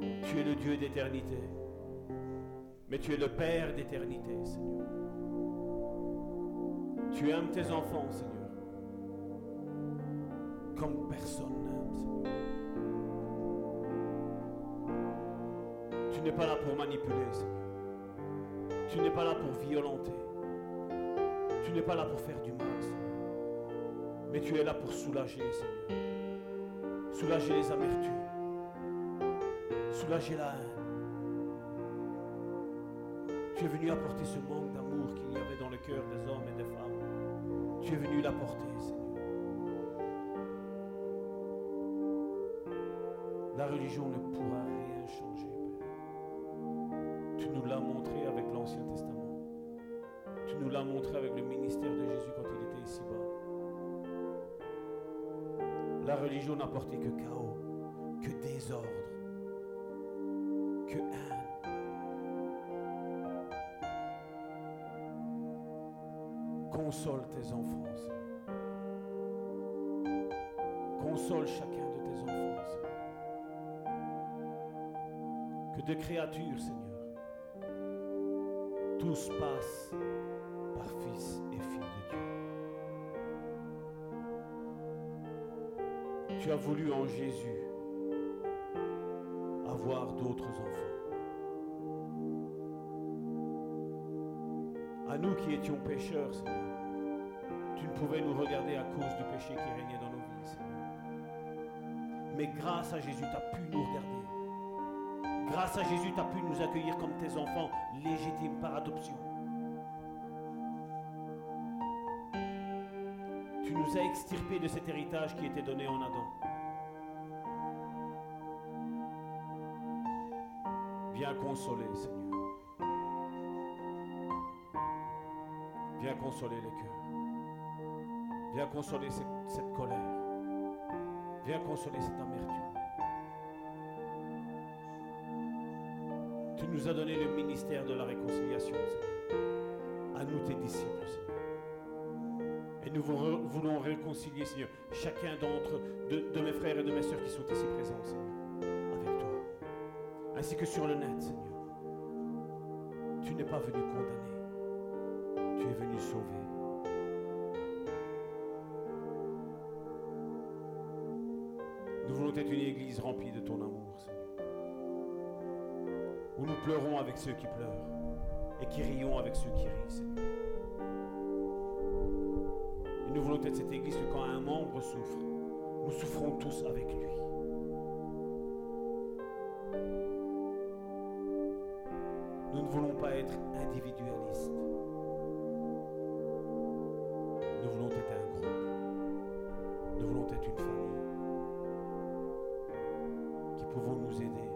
Tu es le Dieu d'éternité. Mais tu es le Père d'éternité, Seigneur. Tu aimes tes enfants, Seigneur. Comme personne n'aime, Seigneur. Tu n'es pas là pour manipuler, Seigneur. Tu n'es pas là pour violenter. Tu n'es pas là pour faire du mal, Seigneur. Mais tu es là pour soulager, Seigneur. Soulager les amertumes. Soulager la haine. Tu es venu apporter ce manque d'amour qu'il y avait dans le cœur des hommes et des femmes. Tu es venu l'apporter, Seigneur. La religion ne pourra nous l'as montré avec le ministère de Jésus quand il était ici-bas. La religion n'a porté que chaos, que désordre, que haine. Console tes enfants. Console chacun de tes enfants. Que de créatures, Seigneur, tous passent Tu as voulu en Jésus avoir d'autres enfants. À nous qui étions pécheurs, tu ne pouvais nous regarder à cause du péché qui régnait dans nos vies. Mais grâce à Jésus, tu as pu nous regarder. Grâce à Jésus, tu as pu nous accueillir comme tes enfants légitimes par adoption. Nous as extirpés de cet héritage qui était donné en Adam. Viens consoler, Seigneur. Viens consoler les cœurs. Viens consoler cette, cette colère. Viens consoler cette amertume. Tu nous as donné le ministère de la réconciliation, Seigneur. À nous, tes disciples, Seigneur. Et nous voulons réconcilier, Seigneur, chacun d'entre de, de mes frères et de mes sœurs qui sont ici présents, Seigneur, avec toi. Ainsi que sur le net, Seigneur. Tu n'es pas venu condamner. Tu es venu sauver. Nous voulons être une église remplie de ton amour, Seigneur. où nous pleurons avec ceux qui pleurent et qui rions avec ceux qui rient, Seigneur. Être cette église que quand un membre souffre, nous souffrons tous avec lui. Nous ne voulons pas être individualistes. Nous voulons être un groupe. Nous voulons être une famille qui pouvons nous aider,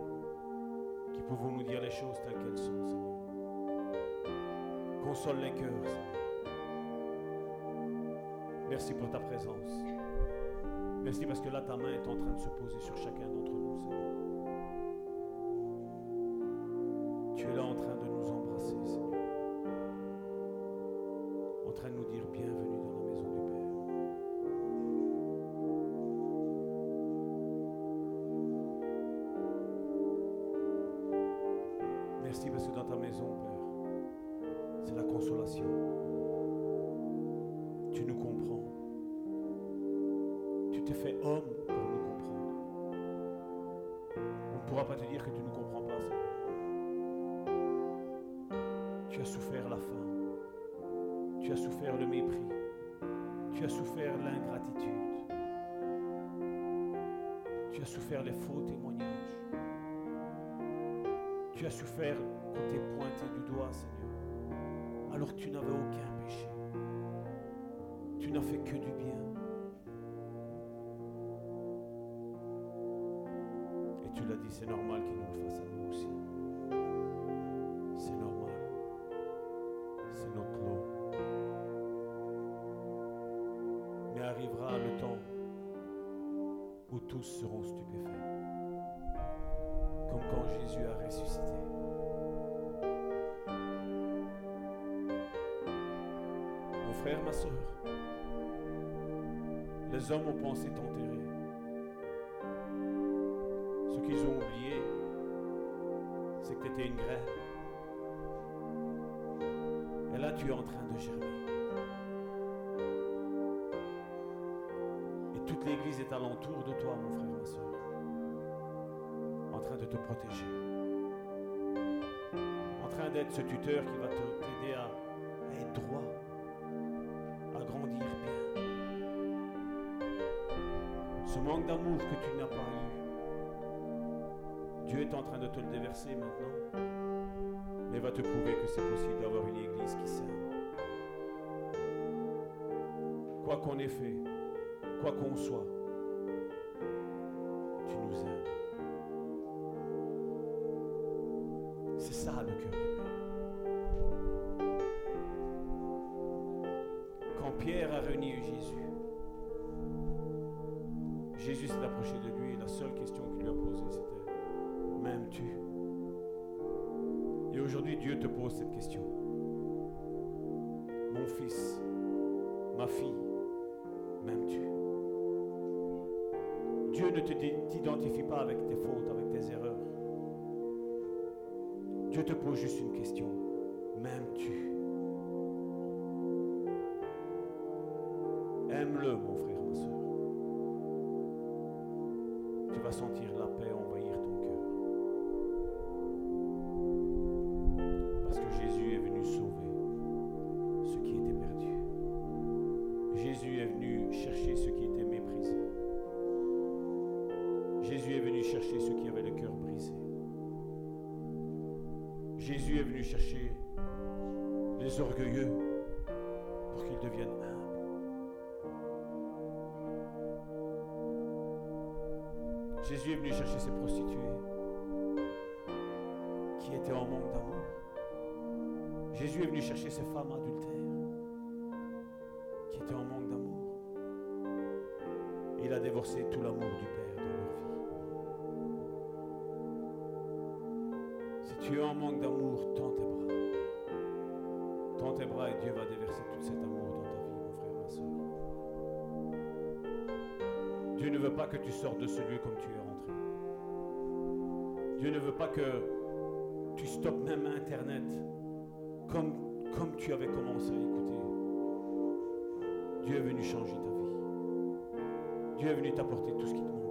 qui pouvons nous dire les choses telles qu'elles sont, Seigneur. Console les cœurs. Merci pour ta présence. Merci parce que là, ta main est en train de se poser sur chacun d'entre nous, Seigneur. Tu es là en train de nous embrasser, Seigneur. En train de nous dire bienvenue dans la maison du Père. Merci parce que dans ta maison, Père, c'est la consolation. Tu t'es fait homme pour nous comprendre. On ne pourra pas te dire que tu ne comprends pas. Seigneur. Tu as souffert la faim. Tu as souffert le mépris. Tu as souffert l'ingratitude. Tu as souffert les faux témoignages. Tu as souffert qu'on t'ait pointé du doigt, Seigneur, alors tu n'avais aucun péché. Tu n'as fait que du bien. C'est normal qu'il nous le fasse à nous aussi. C'est normal. C'est notre lot. Mais arrivera le temps où tous seront stupéfaits. Comme quand Jésus a ressuscité. Mon frère, ma soeur, les hommes ont pensé t'enterrer. De germer. Et toute l'Église est alentour de toi, mon frère, ma soeur, en train de te protéger. En train d'être ce tuteur qui va t'aider à, à être droit, à grandir bien. Ce manque d'amour que tu n'as pas eu, Dieu est en train de te le déverser maintenant, mais va te prouver que c'est possible d'avoir une église qui s'aime. Quoi qu'on ait fait, quoi qu'on soit, tu sortes de ce lieu comme tu es rentré. Dieu ne veut pas que tu stoppes même Internet comme, comme tu avais commencé à écouter. Dieu est venu changer ta vie. Dieu est venu t'apporter tout ce qui te manquait.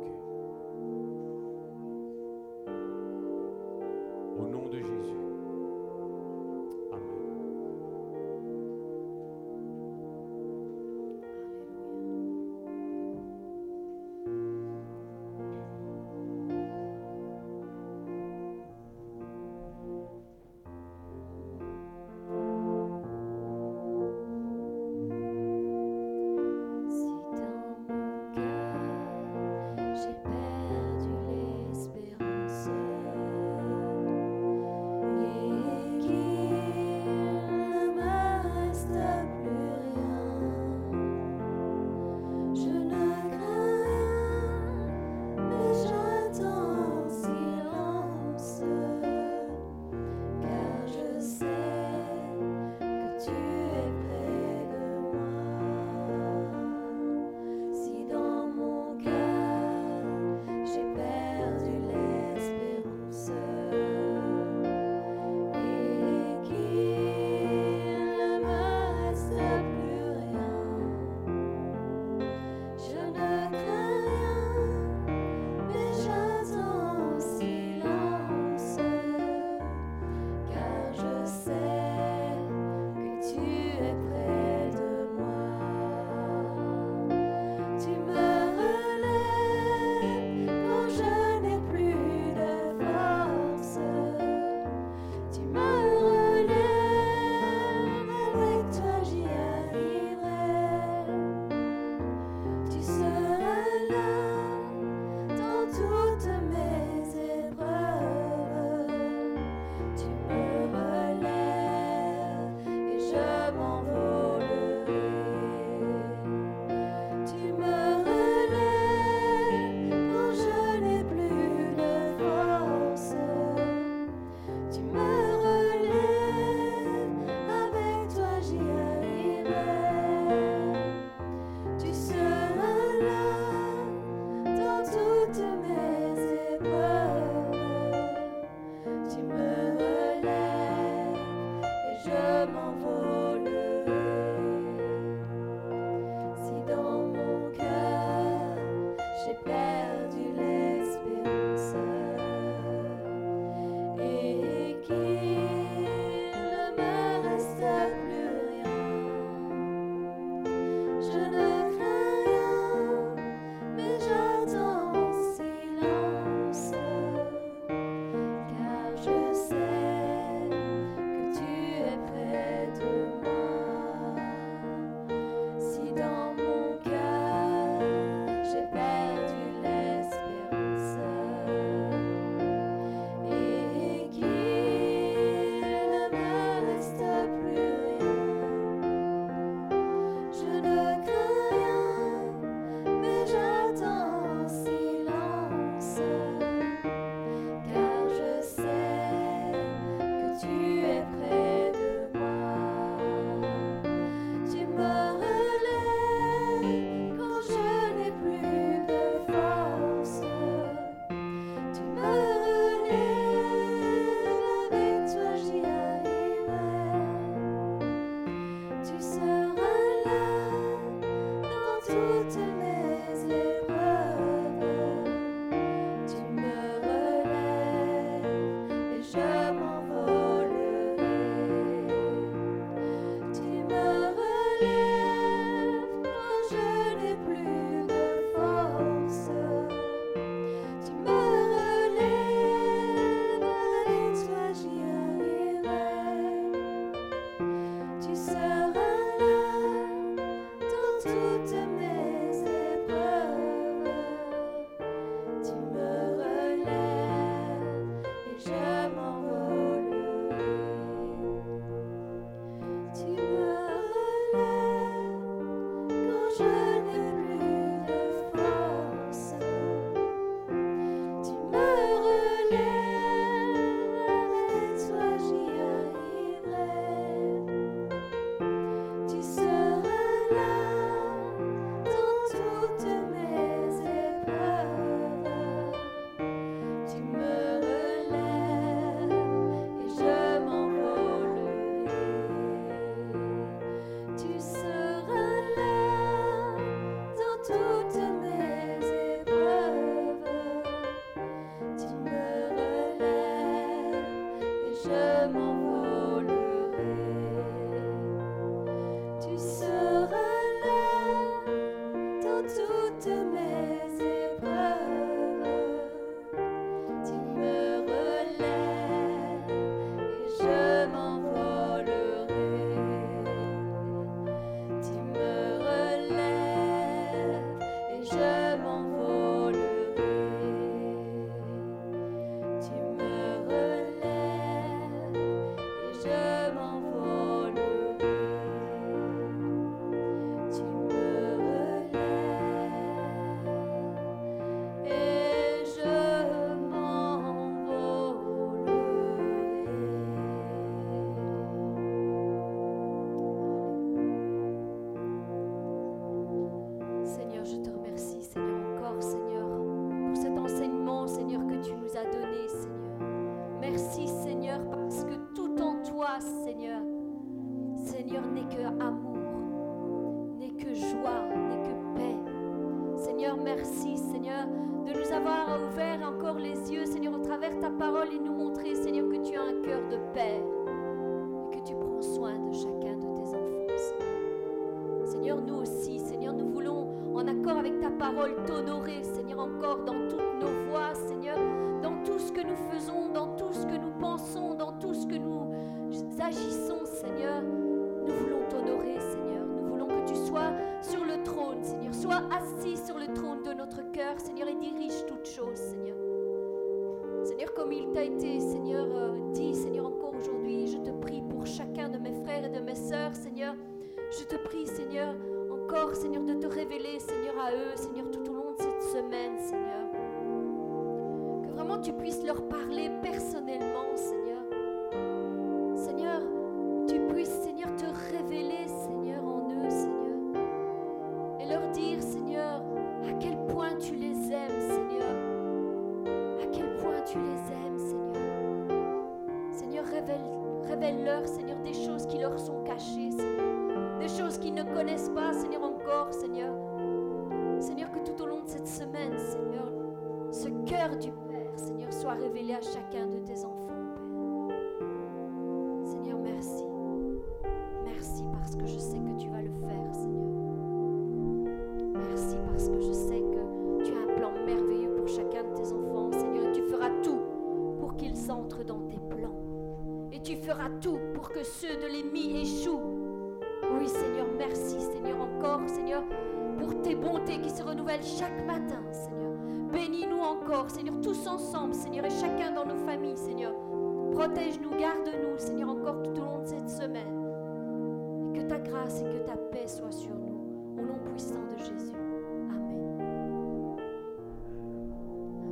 to. Seigneur, tous